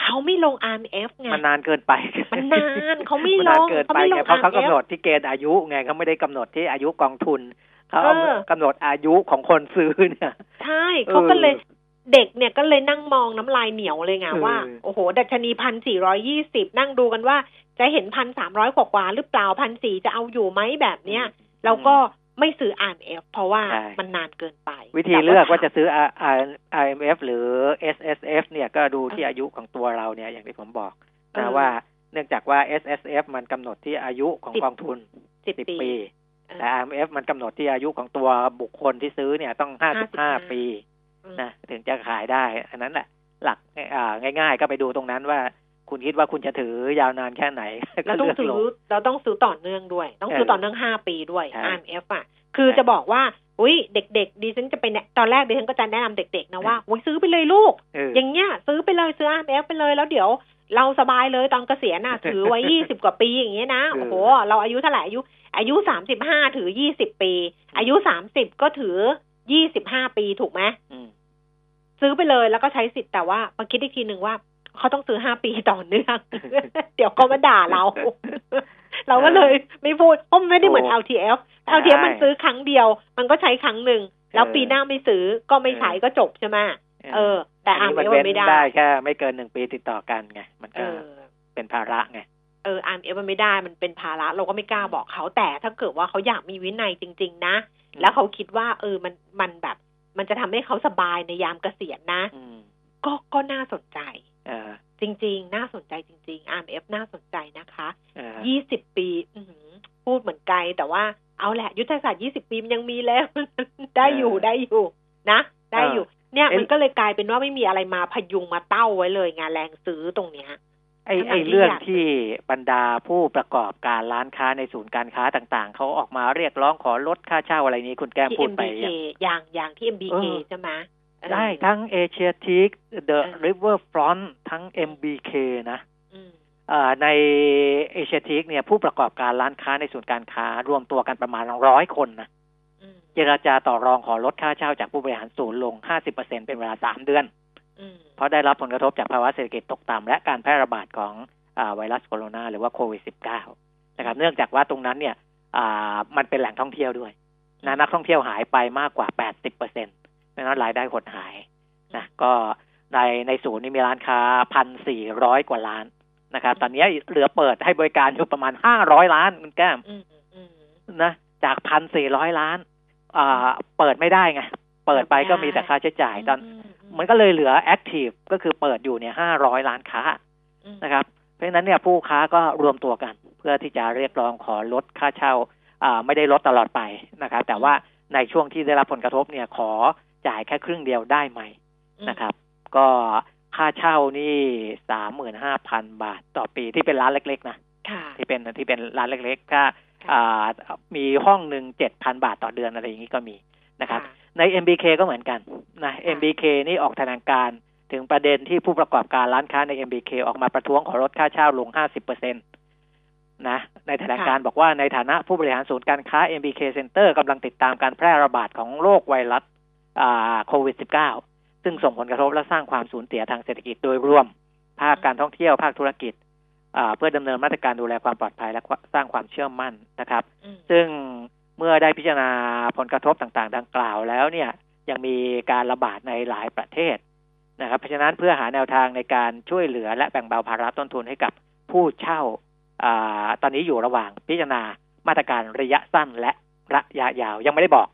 เขาไม่ลง R M F ไงมันนานเกินไป มันนานเขาไม่มันลนานงเกินเขาไปไม่ลไงงเพราะเขา RMF กำหนดที่เกณฑ์อายุไงเขาไม่ได้กำหนดที่อายุกองทุนเขาเอาเออกำหนดอายุของคนซื้อเนี่ยใช่เขาก็เลยออเด็กเนี่ยก็เลยนั่งมองน้ำลายเหนียวเลยไงเออว่า โอ้โห ดัชนีพันสี่ร้อยี่สิบนั่งดูกันว่า จะเห็นพันสามร้อยกว่าๆหรือเปล่าพันสี่จะเอาอยู่ไหมแบบเนี้ยเราก็ ไม่ซื้อ RMF เพราะว่าใช่มันนานเกินไป วิธีเลือกว่าจะซื้อ R- R- IMF หรือ SSF เนี่ยก็ดูที่อายุของตัวเราเนี่ยอย่างที่ผมบอกเออนะว่าเนื่องจากว่า SSF มันกำหนดที่อายุของสิบกองทุนสิบ10ปีปีเออแต่ IMF มันกำหนดที่อายุของตัวบุคคลที่ซื้อเนี่ยต้อง55 55ปีนะถึงจะขายได้ อันนั้นแหละหลักอ่าง่ายๆก็ไปดูตรงนั้นว่า คุณคิดว่าคุณจะถือยาวนานแค่ไหนเราต้องซื้อก็เลืกลเราต้องซื้อต่อเนื่องด้วย ต้องซื้อเออต่อเนื่องห้าปีด้วยใช่ RMF อะ คือใช่จะบอกว่าอุ้ยเด็ก ๆ ดิฉันจะไปแนะตอนแรกดิฉันก็จะแนะนำเด็ก ๆ นะว่าอุ้ยซื้อไปเลยลูกเอออย่างเงี้ยซื้อไปเลยซื้อ RMF ไปเลยแล้วเดี๋ยวเราสบายเลยตอนเกษียณน่ะ ถือไว้ยี่สิบกว่าปีอย่างเงี้ยนะเออโอ้โหเราอายุเท่าไหร่อายุ อายุสามสิบห้าถือยี่สิบปี อายุสามสิบก็ถือยี่สิบห้าปีถูกไหมอืมซื้อไปเลยแล้วก็ใช้สิทธิ์แต่ว่ามาคิดอีกทีหนึ่งว่า เขาต้องซื้อห้าปีต่อเนื่อง เดี๋ยวก็มาด่าเรา เราก็เลยไม่พูดเพราะมันไม่ได้เหมือนโอ้ LTF ใช่ LTF มันซื้อครั้งเดียว มันก็ใช้ครั้งหนึ่ง แล้วเออปีหน้าไม่ซื้อก็ไม่ใช้ก็จบใช่ไหมเออ แต่อันอาร์นี้เอมันฟเว้นไม่ได้ได้แค่ไม่เกินหนึ่งปีติดต่อกันไงมันเอก็อเป็นภาระไงเอออาร์เอฟมันไม่ได้มันเป็นภาระเราก็ไม่กล้าบอกเขาแต่ถ้าเกิดว่าเขาอยากมีวินัยจริง ๆ นะอืมแล้วเขาคิดว่า เออมันมันแบบ มันจะทำให้เขาสบายในยามเกษียณนะอืมก็ก็น่าสนใจเออ จริง ๆ น่าสนใจจริง ๆ RMF น่าสนใจนะคะเออยี่สิบปีอื้อหือพูดเหมือนไกล แต่ว่าเอาแหละ ยุทธศาสตร์ยี่สิบปีมันยังมีแล้ว ได้อยู่เออได้อยู่นะ ได้อยู่ เนี่ยเอ้ยมันก็เลยกลายเป็นว่าไม่มีอะไรมาพยุงมาเต้าไว้เลยงานแรงซื้อตรงเนี้ยไอ้ทั้งๆไอ้ที่เรื่องอยากที่บรรดาผู้ประกอบการร้านค้าในศูนย์การค้าต่างๆ เขาออกมาเรียกร้องขอลดค่าเช่าอะไรนี้คุณแก้มที่พูดไป MBK ยังอย่างอย่างที่ MBK เออใช่ไหมเออ ได้ทั้ง Asiatique The เออ Riverfront ทั้ง MBK นะอืมเอ่อในเอเชียทิกเนี่ยผู้ประกอบการร้านค้าในศูนย์การค้ารวมตัวกันประมาณร้อยคนนะอืมเจรจาต่อรองขอลดค่าเช่าจากผู้บริหารศูนย์ลง 50%เป็นเวลา 3 เดือนอืมเพราะได้รับผลกระทบจากภาวะเศรษฐกิจตกต่ำและการแพร่ระบาดของอาไวรัสโคโรนาหรือว่าโควิด -19 นะครับ เนื่องจากว่าตรงนั้นเนี่ยอ่ามันเป็นแหล่งท่องเที่ยวด้วยนะนักท่องเที่ยวหายไปมากกว่า 80%เพราะ ฉะนั้นรายได้หดหายนะก็ในในศูนย์นี่มีร้านค้า1,400กว่าร้านนะครับ ตอนนี้เหลือเปิดให้บริการอยู่ประมาณ500ล้านคุณแก้มอืมอืมนะจาก1,400ล้านอ่าเปิดไม่ได้ไงเปิดไปก็มีแต่ค่าใช้จ่าย ตอนมันก็เลยเหลือแอคทีฟก็คือเปิดอยู่เนี่ยห้าร้อยล้านค้าอืมนะครับ เพราะฉะนั้นเนี่ยผู้ค้าก็รวมตัวกัน เพื่อที่จะเรียกร้องขอลดค่าเช่าอ่าไม่ได้ลดตลอดไปนะครับ แต่ว่าในช่วงที่ได้รับผลกระทบเนี่ยขอ จ่ายแค่ครึ่งเดียวได้ไหมนะครับ ก็ค่าเช่านี่สามหมื่นห้าพันบาทต่อปีที่เป็นร้านเล็ก ๆ นะค่ะที่เป็นที่เป็นร้านเล็ก ๆ ถ้าอ่ามีห้องหนึ่งเจ็ดพันบาทต่อเดือนอะไรอย่างนี้ก็มีนะครับ ใน MBK ก็เหมือนกันนะค่ะ MBK นี่ออกแถลงการถึงประเด็นที่ผู้ประกอบการร้านค้าใน MBK ออกมาประท้วงขอลดค่าเช่าลง 50%นะในแถลงการบอกว่าในฐานะผู้บริหารศูนย์การค้า MBK Center กำลังติดตามการแพร่ระบาดของโรคไวรัสอ่า โควิด -19 ซึ่งส่งผลกระทบและสร้างความสูญเสียทางเศรษฐกิจโดยรวม ภาคการท่องเที่ยวภาคธุรกิจอ่าเพื่อดำเนินมาตรการดูแลความปลอดภัยและสร้างความเชื่อมั่นนะครับอืมซึ่งเมื่อได้พิจารณาผลกระทบต่างๆ ดังกล่าวแล้วเนี่ยยังมีการระบาดในหลายประเทศนะครับเพราะฉะนั้นเพื่อหาแนวทางในการช่วยเหลือและแบ่งเบาภาระต้นทุนให้กับผู้เช่าอาตอนนี้อยู่ระหว่างพิจารณามาตรการระยะสั้นและระยะยาวยังไม่ได้บอก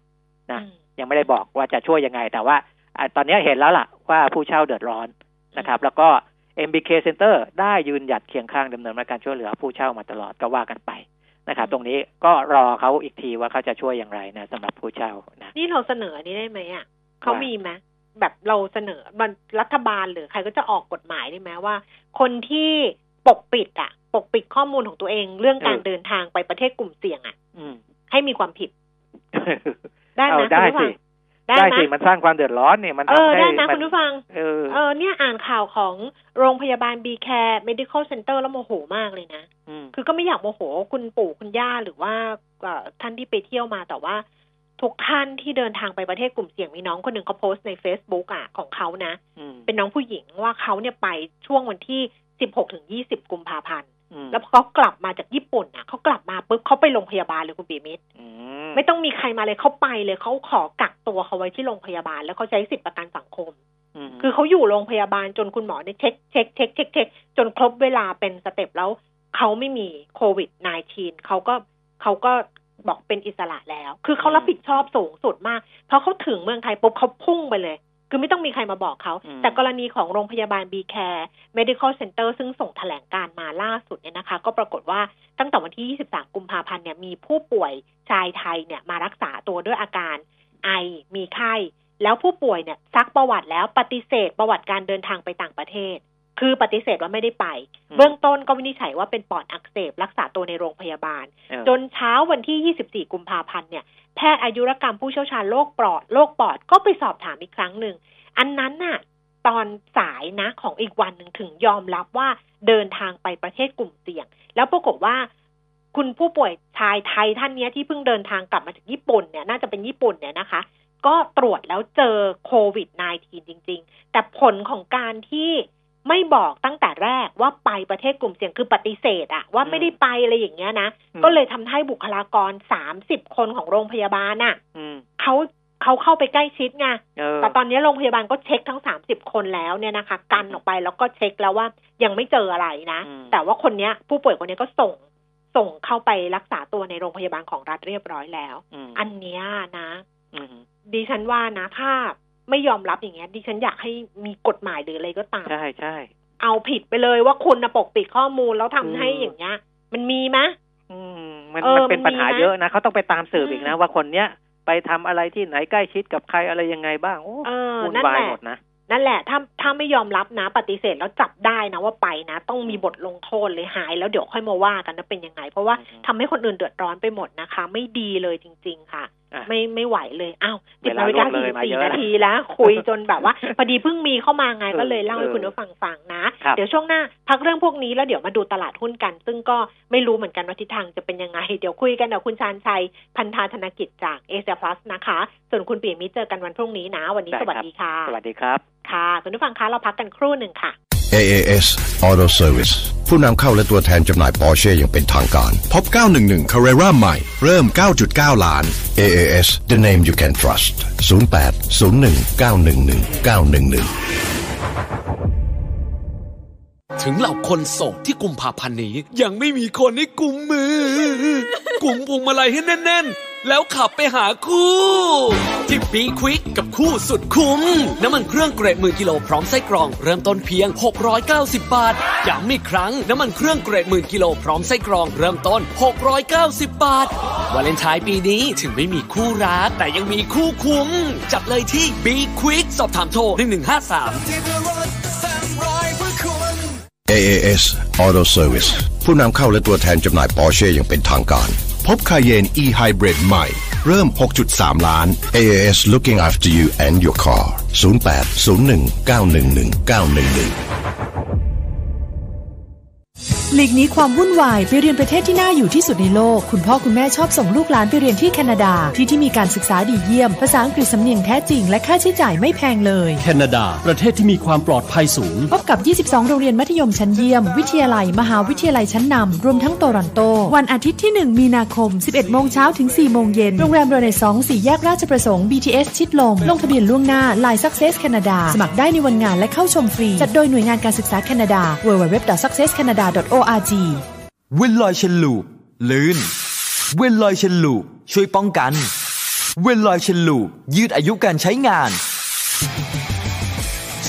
นะอืม ยังไม่ได้บอกว่าจะช่วยยังไง แต่ว่าอาตอนนี้เห็นแล้วล่ะว่าผู้เช่าเดือดร้อนนะครับ แล้วก็ MBK Center ได้ยืนหยัดเคียงข้างดำเนินมาตรการช่วยเหลือผู้เช่ามาตลอดก็ว่ากันไปนะครับตรงนี้ก็รอเขาอีกทีว่าเขาจะช่วยอย่างไรนะสำหรับผู้เช่านะนี่เราเสนออันนี้ได้ไหมอะเขาว่ามีมีไหมแบบเราเสนอมันรัฐบาลหรือใครก็จะออกกฎหมายได้ไหมว่า คนที่ปกปิดอะปกปิดข้อมูลของตัวเองเรื่องการเออเดินทางไปประเทศกลุ่มเสี่ยงอะอืมให้มีความผิด ได้ไหมเอาได้คุณผู้ฟัสิงได้ได้ไหมสิมันสร้างความเดือดร้อนเนี่ยมันเออทำให้ได้นะมัคุณผู้ฟังเออเออเนี่ยอ่านข่าวของโรงพยาบาล B Care Medical Center แล้วโมโหมากเลยนะมคือก็ไม่อยากโมโหคุณปู่คุณย่าหรือว่าเอ่อท่านที่ไปเที่ยวมาแต่ว่าทุกท่านที่เดินทางไปประเทศกลุ่มเสี่ยงมีน้องคนหนึ่งเขาโพสต์ใน Facebook อะของเขานะอืมเป็นน้องผู้หญิงว่าเขาเนี่ยไปช่วงวันที่16ถึง20กุมภาพันธ์อืมแล้วพอเขากลับมาจากญี่ปุ่นอะเขากลับมาปุ๊บเขาไปโรงพยาบาลเลยคุณปีมิตรอื ไม่ต้องมีใครมาเลยเขาไปเลยเขาขอกักตัวเขาไว้ที่โรงพยาบาล แล้วเขาใช้สิทธิประกันสังคมคือเขาอยู่โรงพยาบาลจนคุณหมอเนี่ยเช็คเช็คเช็คเช็คเช็คจนครบเวลาเป็น step แล้วเขาไม่มีโควิด -19 เขาก็เขาก็บอกเป็นอิสระแล้ว คือเขารับผิดชอบสูงสุดมาก เพราะเขาถึงเมืองไทยปุ๊บเขาพุ่งไปเลย คือไม่ต้องมีใครมาบอกเขาอืมแต่กรณีของโรงพยาบาล B Care Medical Center ซึ่งส่งแถลงการณ์มาล่าสุดเนี่ยนะคะ ก็ปรากฏว่าตั้งแต่วันที่ 23 กุมภาพันธ์เนี่ยมีผู้ป่วยชายไทยเนี่ยมารักษาตัวด้วยอาการไอมีไข้ แล้วผู้ป่วยเนี่ยซักประวัติแล้วปฏิเสธประวัติการเดินทางไปต่างประเทศ คือปฏิเสธว่าไม่ได้ไปอืมเบื้องต้นก็วินิจฉัยว่าเป็นปอดอักเสบ รักษาตัวในโรงพยาบาลเออจนเช้าวันที่ 24 กุมภาพันธ์เนี่ยแพทย์อายุรกรรมผู้เชี่ยวชาญโรคปอดโรคปอดก็ไปสอบถามอีกครั้งหนึ่ง อันนั้นน่ะตอนสายนะของอีกวันหนึ่งถึงยอมรับว่าเดินทางไปประเทศกลุ่มเสี่ยง แล้วปรากฏว่าคุณผู้ป่วยชายไทยท่านเนี้ยที่เพิ่งเดินทางกลับมาจากญี่ปุ่นเนี่ยน่าจะเป็นญี่ปุ่นเนี่ยนะคะ ก็ตรวจแล้วเจอโควิด -19 จริง ๆ แต่ผลของการที่ ไม่บอกตั้งแต่แรกว่าไปประเทศกลุ่มเสี่ยงคือปฏิเสธอะว่าไม่ได้ไปอะไรอย่างเงี้ยนะอืมก็เลยทำให้บุคลากร30คนของโรงพยาบาลน่ะอืมเขาเขาเข้าไปใกล้ชิดไงเออแต่ตอนนี้โรงพยาบาลก็เช็คทั้ง30คนแล้วเนี่ยนะคะ กันออกไปแล้วก็เช็คแล้วว่ายังไม่เจออะไรนะอืมแต่ว่าคนเนี้ย ผู้ป่วยคนเนี้ยก็ส่งส่งเข้าไปรักษาตัวในโรงพยาบาลของรัฐเรียบร้อยแล้วอืมอันเนี้ยนะอืมดิฉันว่านะถ้า ไม่ยอมรับอย่างเงี้ยดิฉันอยากให้มีกฎหมายหรืออะไรก็ตามใช่ใช่เอาผิดไปเลยว่าคุณนะปกปิดข้อมูลแล้วทำอืมให้อย่างเงี้ย มันมีไหมอืมมันเออมันเป็นมันมีปัญหานะเยอะนะเขาต้องไปตามสืบอืมอีกนะ ว่าคนเนี้ยไปทำอะไรที่ไหนใกล้ชิดกับใครอะไรยังไงบ้างโอ้เออวุ่นนั่นวายแหละหมดนะนั่นแหละถ้าถ้าไม่ยอมรับนะ ปฏิเสธแล้วจับได้นะว่าไปนะ ต้องมีบทลงโทษเลยหาย แล้วเดี๋ยวค่อยมาว่ากันว่าเป็นยังไง เพราะว่าอืมทำให้คนอื่นเดือดร้อนไปหมดนะคะ ไม่ดีเลยจริง ๆ ค่ะอะ ไม่ไม่ไหวเลยอ้าวเวสิบลานาฬิกาล่วงเลยสี่มาสี่เยอะนาทีแล้ว คุยจนแบบว่า พอดีเพิ่งมีเข้ามาไงเออก็เลยเล่าให้เออคุณผู้ฟังฟังนะครับเดี๋ยวช่วงหน้า พักเรื่องพวกนี้แล้วเดี๋ยวมาดูตลาดหุ้นกัน ซึ่งก็ไม่รู้เหมือนกันว่าทิศทางจะเป็นยังไง เดี๋ยวคุยกันกับคุณชาญชัย พันธาธนกิจจากเอเชียพลัสนะคะ ส่วนคุณปียมิตรเจอกันวันพรุ่งนี้นะ วันนี้ได้สวัสครับดีค่ะ สวัสดีครับ ค่ะคุณผู้ฟังคะเราพักกันครู่หนึ่งค่ะ AAS Auto Service ผู้นำเข้าและตัวแทนจำหน่าย Porsche อย่างเป็นทางการ พบ 911 Carrera ใหม่ เริ่ม 9.9 ล้าน AAS the name you can trust 0801911911 ถึงเหล่าคนโสดที่กุมภาพันธ์นี้ ยังไม่มีคนให้กุมมือ กุมพวงมาลัยให้แน่น ๆ แล้วขับไปหาคู่ที่ปีควิกกับคู่สุดคุ้ม น้ำมันเครื่องเกรดหมื่นกิโลพร้อมไส้กรอง เริ่มต้นเพียง 690 บาทย้ำอีกครั้ง น้ำมันเครื่องเกรดหมื่นกิโลพร้อมไส้กรองเริ่มต้น 690 บาท วาเลนไทน์ปีนี้ถึงไม่มีคู่รัก แต่ยังมีคู่คุ้ม จัดเลยที่ B Quick สอบถามโทร1153 AAS Auto Service ผู้นำเข้าและตัวแทนจำหน่ายปอร์เช่อย่างเป็นทางการ พบ Cayenne E Hybrid ใหม่ เริ่ม 6.3 ล้าน AAS looking after you and your car 0801911911 หลีกหนีความวุ่นวายไปเรียนประเทศที่น่าอยู่ที่สุดในโลก คุณพ่อคุณแม่ชอบส่งลูกหลานไปเรียนที่แคนาดา ที่ที่มีการศึกษาดีเยี่ยม ภาษาอังกฤษสำเนียงแท้จริง และค่าใช้จ่ายไม่แพงเลย แคนาดา ประเทศที่มีความปลอดภัยสูง พบกับ 22 โรงเรียนมัธยมชั้นเยี่ยม วิทยาลัย มหาวิทยาลัยชั้นนำรวมทั้งโตรอนโต วันอาทิตย์ที่ 1 มีนาคม 11 โมงเช้าถึง 4 โมงเย็น โรงแรมเรเนซองส์สี่แยกราชประสงค์ BTS ชิดลม ลงทะเบียนล่วงหน้า Line Success Canada สมัครได้ในวันงานและเข้าชมฟรีจัดโดยหน่วยงานการศึกษาแคนาดา www.successcanada.org เวนลอย chain lube ลื่น เวนลอย chain lube ช่วยป้องกัน เวนลอย chain lube ยืดอายุการใช้งาน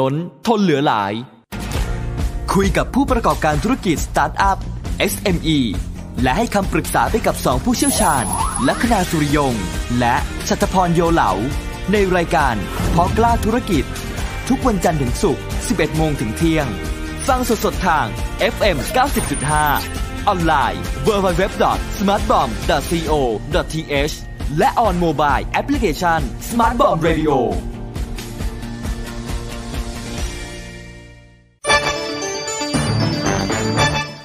้น ทนเหลือหลาย คุยกับผู้ประกอบการธุรกิจสตาร์ทอัพ SME และให้คำปรึกษาไปกับสองผู้เชี่ยวชาญ ลัคนาสุริยง และชัตพรโยเหลา ในรายการพอกล้าธุรกิจ ทุกวันจันทร์ถึงศุกร์ 11 โมงถึงเที่ยง ฟังสดๆทาง FM 90.5 ออนไลน์ www.smartbomb.co.th และ on mobile application Smart Bomb Radio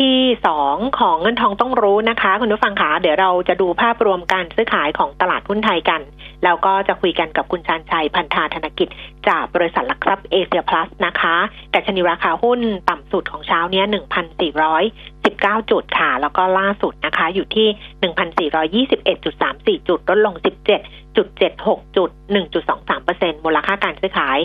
ที่สองของเงินทองต้องรู้นะคะ คุณผู้ฟังคะเดี๋ยวเราจะดูภาพรวมการซื้อขายของตลาดหุ้นไทยกัน แล้วก็จะคุยกันกับคุณชานชัยพันธาธนกิจ จากบริษัทหลักทรัพย์เอเชียพลัสนะคะแต่ชนิราคาหุ้นต่ำสุดของเช้าเนี้ย1,419 จุดค่ะ แล้วก็ล่าสุดนะคะ อยู่ที่ 1,421.34 จุดลดลง 17.76 จุด 1.23%มูลค่าการซื้อขาย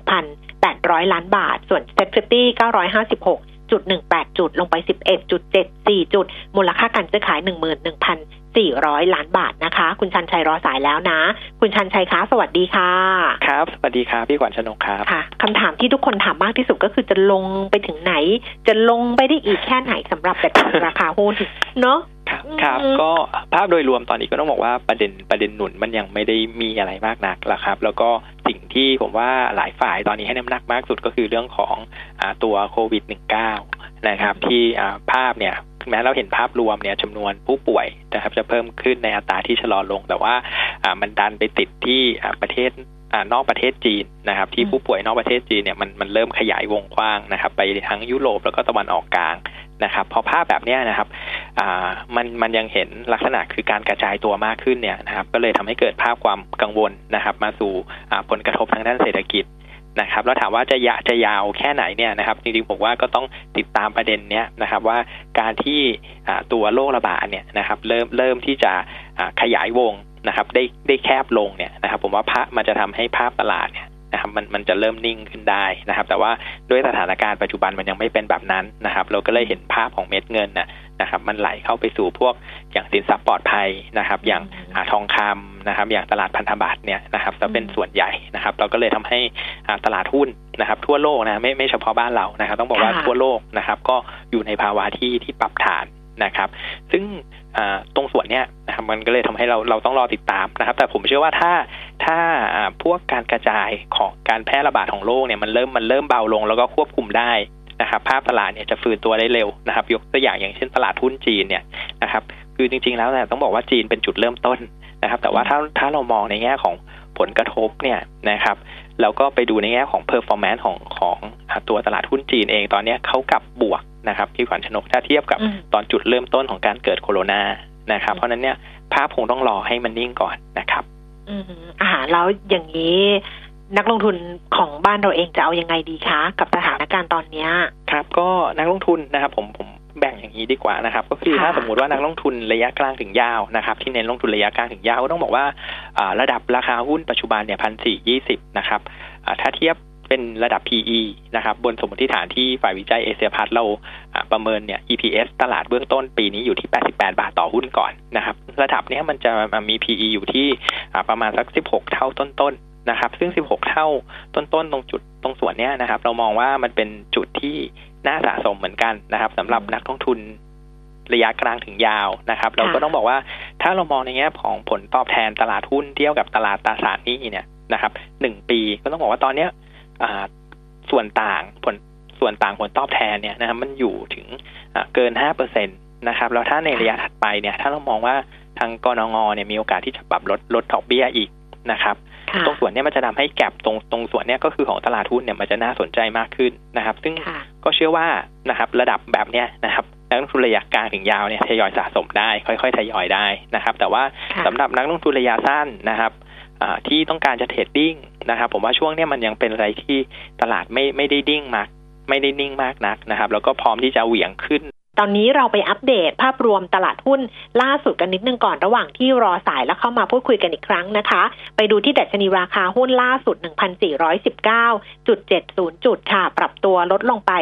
16,800 ล้านบาท ส่วน Set 50 956 จุดหนึ่งแปดจุด ลงไปสิบเอ็ดจุดเจ็ดสี่จุด มูลค่าการซื้อขายหนึ่งหมื่นหนึ่งพันสี่ร้อยล้านบาทนะคะ คุณชันชัยรอสายแล้วนะ คุณชันชัยคะสวัสดีค่ะ ครับ สวัสดีครับ พี่ขวัญชนกครับค่ะคำถามที่ทุกคนถามมากที่สุดก็คือจะลงไปถึงไหน จะลงไปได้อีกแค่ไหนสำหรับแต่ราคาหุ้นเนาะ ครับครับก็ภาพโดยรวมตอนนี้ก็ต้องบอกว่าประเด็นประเด็นหนุนมันยังไม่ได้มีอะไรมากนักละครับ แล้วก็สิ่งที่ผมว่าหลายฝ่ายตอนนี้ให้น้ำหนักมากสุดก็คือเรื่องของอตัวโควิด -19 นะครับ ที่ภาพเนี่ยแม้เราเห็นภาพรวมเนี่ยจำนวนผู้ป่วยนะครับ จะเพิ่มขึ้นในอัตราที่ชะลอลง แต่ว่ามันดันไปติดที่ประเทศนอกประเทศจีนนะครับ ที่ผู้ป่วยนอกประเทศจีนเนี่ยมันมันเริ่มขยายวงกว้างนะครับ ไปทั้งยุโรปแล้วก็ตะวันออกกลาง นะครับพอภาพแบบนี้นะครับมันมันยังเห็นลักษณะคือการกระจายตัวมากขึ้นเนี่ยนะครับ ก็เลยทำให้เกิดภาพความกังวลนะครับ มาสู่ผลกระทบทางด้านเศรษฐกิจนะครับแล้วถามว่าจะยะจะยาวแค่ไหนเนี่ยนะครับจริงๆผมว่าก็ต้องติดตามประเด็นเนี้ยนะครับว่าการที่ตัวโรคระบาดเนี่ยนะครับเริ่มเริ่มที่จะขยายวงนะครับได้ได้แคบลงเนี่ยนะครับผมว่าภาพมันจะทำให้ภาพตลาดเนี่ย นะครับมันมันจะเริ่มนิ่งขึ้นได้นะครับ แต่ว่าด้วยสถานการณ์ปัจจุบันมันยังไม่เป็นแบบนั้นนะครับ เราก็เลยเห็นภาพของเม็ดเงินนะนะครับ มันไหลเข้าไปสู่พวกอย่างสินทรัพย์ปลอดภัยนะครับ อย่างทองคำนะครับ อย่างตลาดพันธบัตรเนี่ยนะครับจะเป็นส่วนใหญ่นะครับ เราก็เลยทำให้ตลาดหุ้นนะครับ ทั่วโลกนะไม่ไม่เฉพาะบ้านเรานะครับ ต้องบอกว่าทั่วโลกนะครับ ก็อยู่ในภาวะที่ที่ปรับฐาน นะครับ ซึ่งตรงส่วนเนี้ยนะครับมันก็เลยทำให้เราเราต้องรอติดตามนะครับ แต่ผมเชื่อว่าถ้าถ้าพวกการกระจายของการแพร่ระบาดของโรคเนี่ยมันเริ่มมันเริ่มเบาลงแล้วก็ควบคุมได้นะครับภาพตลาดเนี่ยจะฟื้นตัวได้เร็วนะครับ ยกตัวอย่างอย่างเช่นตลาดหุ้นจีนเนี่ยนะครับคือจริง ๆ แล้วเนี่ยต้องบอกว่าจีนเป็นจุดเริ่มต้นนะครับ แต่ว่าถ้าถ้าเรามองในแง่ของผลกระทบเนี่ยนะครับแล้วก็ไปดูในแง่ของ performance ของของตัวตลาดหุ้นจีนเองตอนนี้เขากลับบวก นะครับพี่ขวัญชนกถ้าเทียบกับตอนจุดเริ่มต้นของการเกิดโคโรนานะครับ เพราะนั้นเนี่ยภาพคงต้องรอให้มันนิ่งก่อนนะครับ อืมอ่าแล้วอย่างนี้นักลงทุนของบ้านเราเองจะเอายังไงดีคะ กับสถานการณ์ตอนเนี้ยครับ ก็นักลงทุนนะครับ ผมผมแบ่งอย่างนี้ดีกว่านะครับ ก็คือถ้าสมมุติว่านักลงทุนระยะกลางถึงยาวนะครับ ที่เน้นลงทุนระยะกลางถึงยาวก็ต้องบอกว่าระดับราคาหุ้นปัจจุบันเนี่ยพันสี่ยี่สิบนะครับถ้าเทียบ เป็นระดับ PE นะครับ บนสมมติฐานที่ฝ่ายวิจัยเอเชียพัทเราประเมินเนี่ย EPS ตลาดเบื้องต้นปีนี้อยู่ที่ 88 บาทต่อหุ้นก่อนนะครับ ระดับนี้มันจะมี PE อยู่ที่ประมาณสัก 16 เท่าต้นๆนะครับ ซึ่ง 16 เท่าต้นๆ ตรงจุดตรงส่วนนี้นะครับ เรามองว่ามันเป็นจุดที่น่าสะสมเหมือนกันนะครับสำหรับนักลงทุนระยะกลางถึงยาวนะครับ เราก็ต้องบอกว่าถ้าเรามองในแง่ของผลตอบแทนตลาดหุ้นเทียบกับตลาดตราสารหนี้เนี่ยนะครับหนึ่งปีก็ต้องบอกว่าตอนเนี้ย ส่วนต่างผลส่วนต่างผลตอบแทนเนี่ยนะครับมันอยู่ถึงเกินห้าเปอร์เซ็นตนะครับแล้วถ้าในระยะถัดไปเนี่ยถ้าเรามองว่าทางกรงงเนี่ยมีโอกาสที่จะปรับลดลดดอกเบี้ยอีกนะครับตรงส่วนนี้มันจะทำให้แก็บตรงตรงส่วนนี้ก็คือของตลาดหุ้นเนี่ยมันจะน่าสนใจมากขึ้นนะครับ ซึ่งก็เชื่อว่านะครับระดับแบบเนี้ยนะครับนักลงทุนระยะกลางถึงยาวเนี่ยทยอยสะสมได้ ค่อย ๆ ทยอยได้นะครับ แต่ว่าสำหรับนักลงทุนระยะสั้นนะครับที่ต้องการจะเทรดดิ้ง นะครับผมว่าช่วงนี้มันยังเป็นอะไรที่ตลาดไม่ไม่ได้ดิ้งมากไม่ได้นิ่งมากนักนะครับ แล้วก็พร้อมที่จะเหวี่ยงขึ้น ตอนนี้เราไปอัปเดตภาพรวมตลาดหุ้นล่าสุดกันนิดนึงก่อนระหว่างที่รอสายแล้วเข้ามาพูดคุยกันอีกครั้งนะคะ ไปดูที่ดัชนีราคาหุ้นล่าสุด 1,419.70 จุดค่ะ ปรับตัวลดลงไป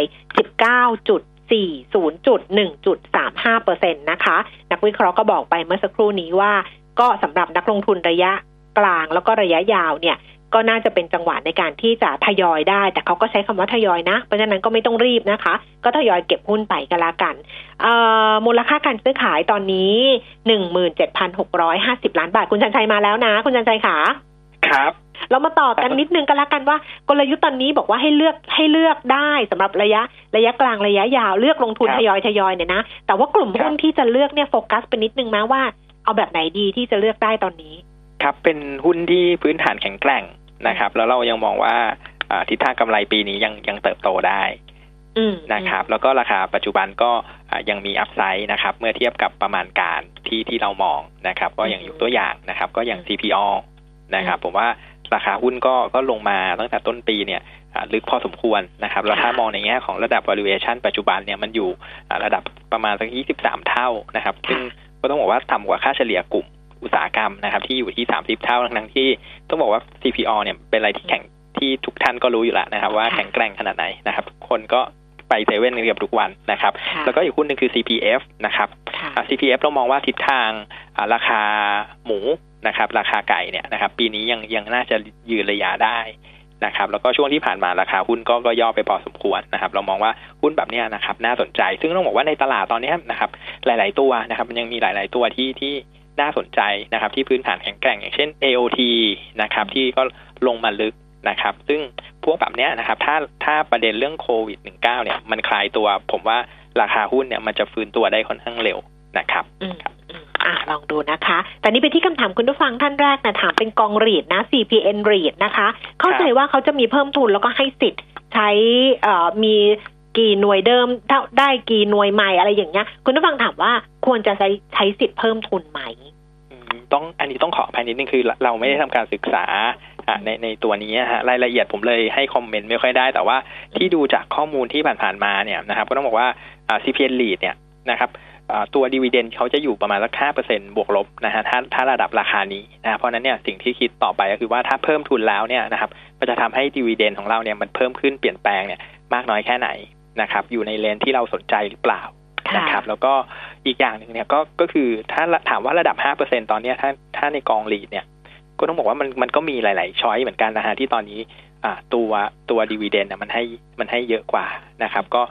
19จุด40.1.35เปอร์เซ็นต์นะคะ นักวิเคราะห์ก็บอกไปเมื่อสักครู่นี้ว่า ก็สำหรับนักลงทุนระยะกลางแล้วก็ระยะยาวเนี่ย ก็น่าจะเป็นจังหวะในการที่จะทยอยได้ แต่เขาก็ใช้คำว่าทยอยนะ เพราะฉะนั้นก็ไม่ต้องรีบนะคะ ก็ทยอยเก็บหุ้นไปกันละกันมูลค่าการซื้อขายตอนนี้หนึ่งหมื่นเจ็ดพันหกร้อยห้าสิบล้านบาท คุณชันชัยมาแล้วนะ คุณชันชัยขาครับเรามาต่อกันนิดนึงกันละกันว่ากลยุทธ์ตอนนี้บอกว่าให้เลือกให้เลือกได้สำหรับระยะระยะกลางระยะยาวเลือกลงทุนทยอยทยอยเนี่ยนะแต่ว่ากลุ่มหุ้นที่จะเลือกเนี่ยโฟกัสเป็นนิดนึงนะว่าเอาแบบไหนดีที่จะเลือกได้ตอนนี้ ครับเป็นหุ้นที่พื้นฐานแข็งแกร่ง นะครับ แล้วเรายังมองว่าทิศทางกำไรปีนี้ยังยังเติบโตได้นะครับ แล้วก็ราคาปัจจุบันก็ยังมีอัพไซด์นะครับ เมื่อเทียบกับประมาณการที่ที่เรามองนะครับ ก็อย่างอยู่ตัวอย่างนะครับ ก็อย่าง CPO นะครับ ผมว่าราคาหุ้นก็ก็ลงมาตั้งแต่ต้นปีเนี่ยลึกพอสมควรนะครับ แล้วถ้ามองในแง่ของระดับ valuation ปัจจุบันเนี่ยมันอยู่ระดับประมาณสัก 23 เท่านะครับ ซึ่งก็ต้องบอกว่าต่ำกว่าค่าเฉลี่ยกลุ่ม อุตสาหกรรมนะครับ ที่อยู่ที่ 30 เท่าทั้งที่ต้องบอกว่า CPO เนี่ยเป็นอะไรที่แข่งที่ทุกท่านก็รู้อยู่แล้วนะครับ ว่าแข็งแกร่งขนาดไหนนะครับคนก็ไปเซเว่นเกือบทุกวันนะครับ แล้วก็อีกหุ้นหนึ่งคือ CPF นะครับ CPF เรามองว่าทิศทางราคาหมูนะครับ ราคาไก่เนี่ยนะครับ ปีนี้ยังยังน่าจะยืนระยะได้นะครับ แล้วก็ช่วงที่ผ่านมาราคาหุ้นก็ก็ย่อไปพอสมควรนะครับ เรามองว่าหุ้นแบบนี้นะครับ น่าสนใจ ซึ่งต้องบอกว่าในตลาดตอนนี้นะครับ หลาย ๆ ตัวนะครับ มันยังมีหลาย ๆ ตัวที่ที่ น่าสนใจนะครับ ที่พื้นฐานแข็งแกร่ง อย่างเช่น AOT นะครับ ที่ก็ลงมาลึกนะครับ ซึ่งพวกแบบนี้นะครับ ถ้าถ้าประเด็นเรื่องโควิด -19 เนี่ยมันคลายตัว ผมว่าราคาหุ้นเนี่ยมันจะฟื้นตัวได้ค่อนข้างเร็วนะครับอะลองดูนะคะ แต่นี้ไปที่คำถามคุณผู้ฟังท่านแรกนะถามเป็นกองรีดนะ CPN รีดนะคะ เข้าใจว่าเขาจะมีเพิ่มทุนแล้วก็ให้สิทธิ์ใช้เอ่อมี กี่หน่วยเดิมได้กี่หน่วยใหม่อะไรอย่างเงี้ย คุณผู้ฟังถามว่าควรจะใช้ใช้สิทธิ์เพิ่มทุนไหมต้องอันนี้ต้องขอภายนิดนึงคือเราไม่ได้ทำการศึกษาในในตัวนี้ฮะรายละเอียดผมเลยให้คอมเมนต์ไม่ค่อยได้ แต่ว่าที่ดูจากข้อมูลที่ผ่านๆมาเนี่ยนะครับก็ต้องบอกว่า CPN lead เนี่ยนะครับตัวดีเวเดนเขาจะอยู่ประมาณสักห้าเปอร์เซ็นบวกลบนะฮะถ้าถ้าระดับราคานี้นะเพราะนั้นเนี่ยสิ่งที่คิดต่อไปก็คือว่าถ้าเพิ่มทุนแล้วเนี่ยนะครับมันจะทำให้ดีเวเดนของเราเนี่ยมันเพิ่มขึ้นเปลี่ยนแปลงเนี่ยมากน้อยแค่ไหน นะครับ อยู่ในเลนที่เราสนใจหรือเปล่านะครับ แล้วก็อีกอย่างหนึ่งเนี่ยก็ก็คือถ้าถามว่าระดับห้าเปอร์เซ็นตอนเนี้ยถ้าถ้าในกองลีดเนี่ย ก็ต้องบอกว่ามันมันก็มีหลาย ๆ ช้อยเหมือนกันนะฮะที่ตอนนี้อ่าตัวตัวดีเวเดนมันให้มันให้เยอะกว่านะครับ ก็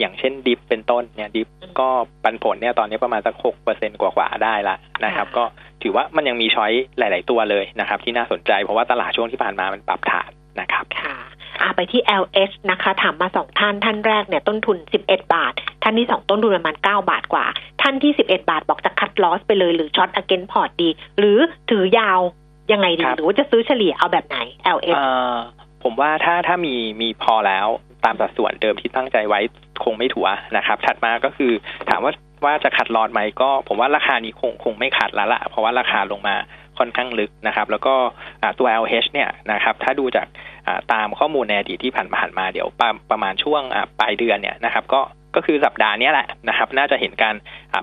อย่างเช่นดิฟเป็นต้นเนี่ยดิฟก็ปันผลเนี่ยตอนนี้ประมาณสักหกเปอร์เซ็นกว่าๆได้ละนะครับ ก็ถือว่ามันยังมีช้อยหลาย ๆ ตัวเลยนะครับ ที่น่าสนใจเพราะว่าตลาดช่วงที่ผ่านมามันปรับฐานนะครับค่ะอา ไปที่ LH นะคะ ถามมาสองท่าน ท่านแรกเนี่ยต้นทุน 11 บาท ท่านที่สองต้นทุนประมาณ 9 บาทกว่า ท่านที่ 11 บาทบอกจะ cut loss ไปเลยหรือ short against port ดี หรือถือยาวยังไงดี หรือว่าจะซื้อเฉลี่ยเอาแบบไหน LH ผมว่าถ้าถ้ามีมีพอแล้วตามสัดส่วนเดิมที่ตั้งใจไว้คงไม่ถัวนะครับ ถัดมาก็คือถามว่าว่าจะ cut loss ไหมก็ผมว่าราคานี้คงคงไม่ cut แล้วละเพราะว่าราคาลงมาค่อนข้างลึกนะครับ แล้วก็ตัว LH เนี่ยนะครับ ถ้าดูจาก ตามข้อมูลในอดีตที่ผ่านผ่านมาเดี๋ยวประประมาณช่วงปลายเดือนเนี่ยนะครับก็ก็คือสัปดาห์นี้แหละนะครับ น่าจะเห็นการ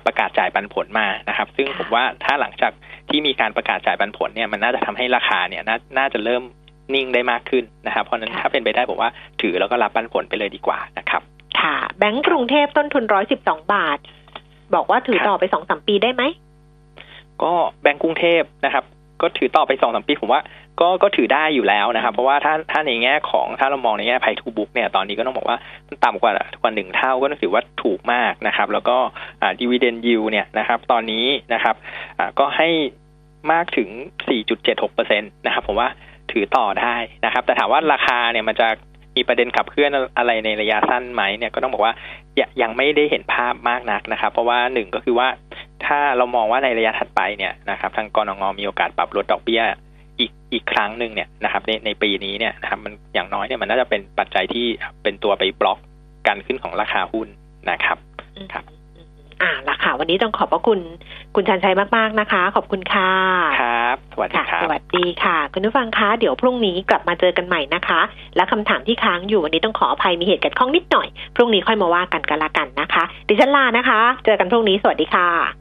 ประกาศจ่ายปันผลมานะครับ ซึ่งผมว่าถ้าหลังจากที่มีการประกาศจ่ายปันผลเนี่ยมันน่าจะทำให้ราคาเนี่ยน่าจะเริ่มนิ่งได้มากขึ้นนะครับ เพราะนั้นถ้าเป็นไปได้ผมว่าถือแล้วก็รับปันผลไปเลยดีกว่านะครับ ค่ะ แบงก์กรุงเทพต้นทุนร้อยสิบสองบาท บอกว่าถือต่อไปสองสามปีได้ไหมก็แบงก์กรุงเทพนะครับ ก็ถือต่อไปสองสามปีผมว่า ก็ก็ถือได้อยู่แล้วนะครับ เพราะว่าถ้าถ้าในแง่ของถ้าเรามองในแง่ price to book เนี่ยตอนนี้ก็ต้องบอกว่ามันต่ำกว่ากว่าหนึ่งเท่าก็ต้องถือว่าถูกมากนะครับ แล้วก็ดีเวเดนยิวเนี่ยนะครับ ตอนนี้นะครับก็ให้มากถึง 4.76%นะครับผมว่าถือต่อได้นะครับ แต่ถามว่าราคาเนี่ยมันจะมีประเด็นขับเคลื่อนอะไรในระยะสั้นไหมเนี่ยก็ต้องบอกว่ายังไม่ได้เห็นภาพมากนักนะครับ เพราะว่าหนึ่งก็คือว่าถ้าเรามองว่าในระยะถัดไปเนี่ยนะครับ ทางกรงงมีโอกาสปรับลดดอกเบี้ย อีกอีกครั้งหนึ่งเนี่ยนะครับในในปีนี้เนี่ยนะครับมันอย่างน้อยเนี่ยมันน่าจะเป็นปัจจัยที่เป็นตัวไปบล็อกการขึ้นของราคาหุ้นนะครับครับอ่าละค่ะวันนี้ต้องขอบพระคุณคุณชันชัยมาก ๆ นะคะ ขอบคุณค่ะครับ สวัสดีครับสวัสดีค่ะ คุณผู้ฟังคะเดี๋ยวพรุ่งนี้กลับมาเจอกันใหม่นะคะ และคำถามที่ค้างอยู่วันนี้ต้องขออภัยมีเหตุการณ์ข้องนิดหน่อย พรุ่งนี้ค่อยมาว่ากันกันละกันนะคะ ดิฉันลานะคะ เจอกันพรุ่งนี้สวัสดีค่ะ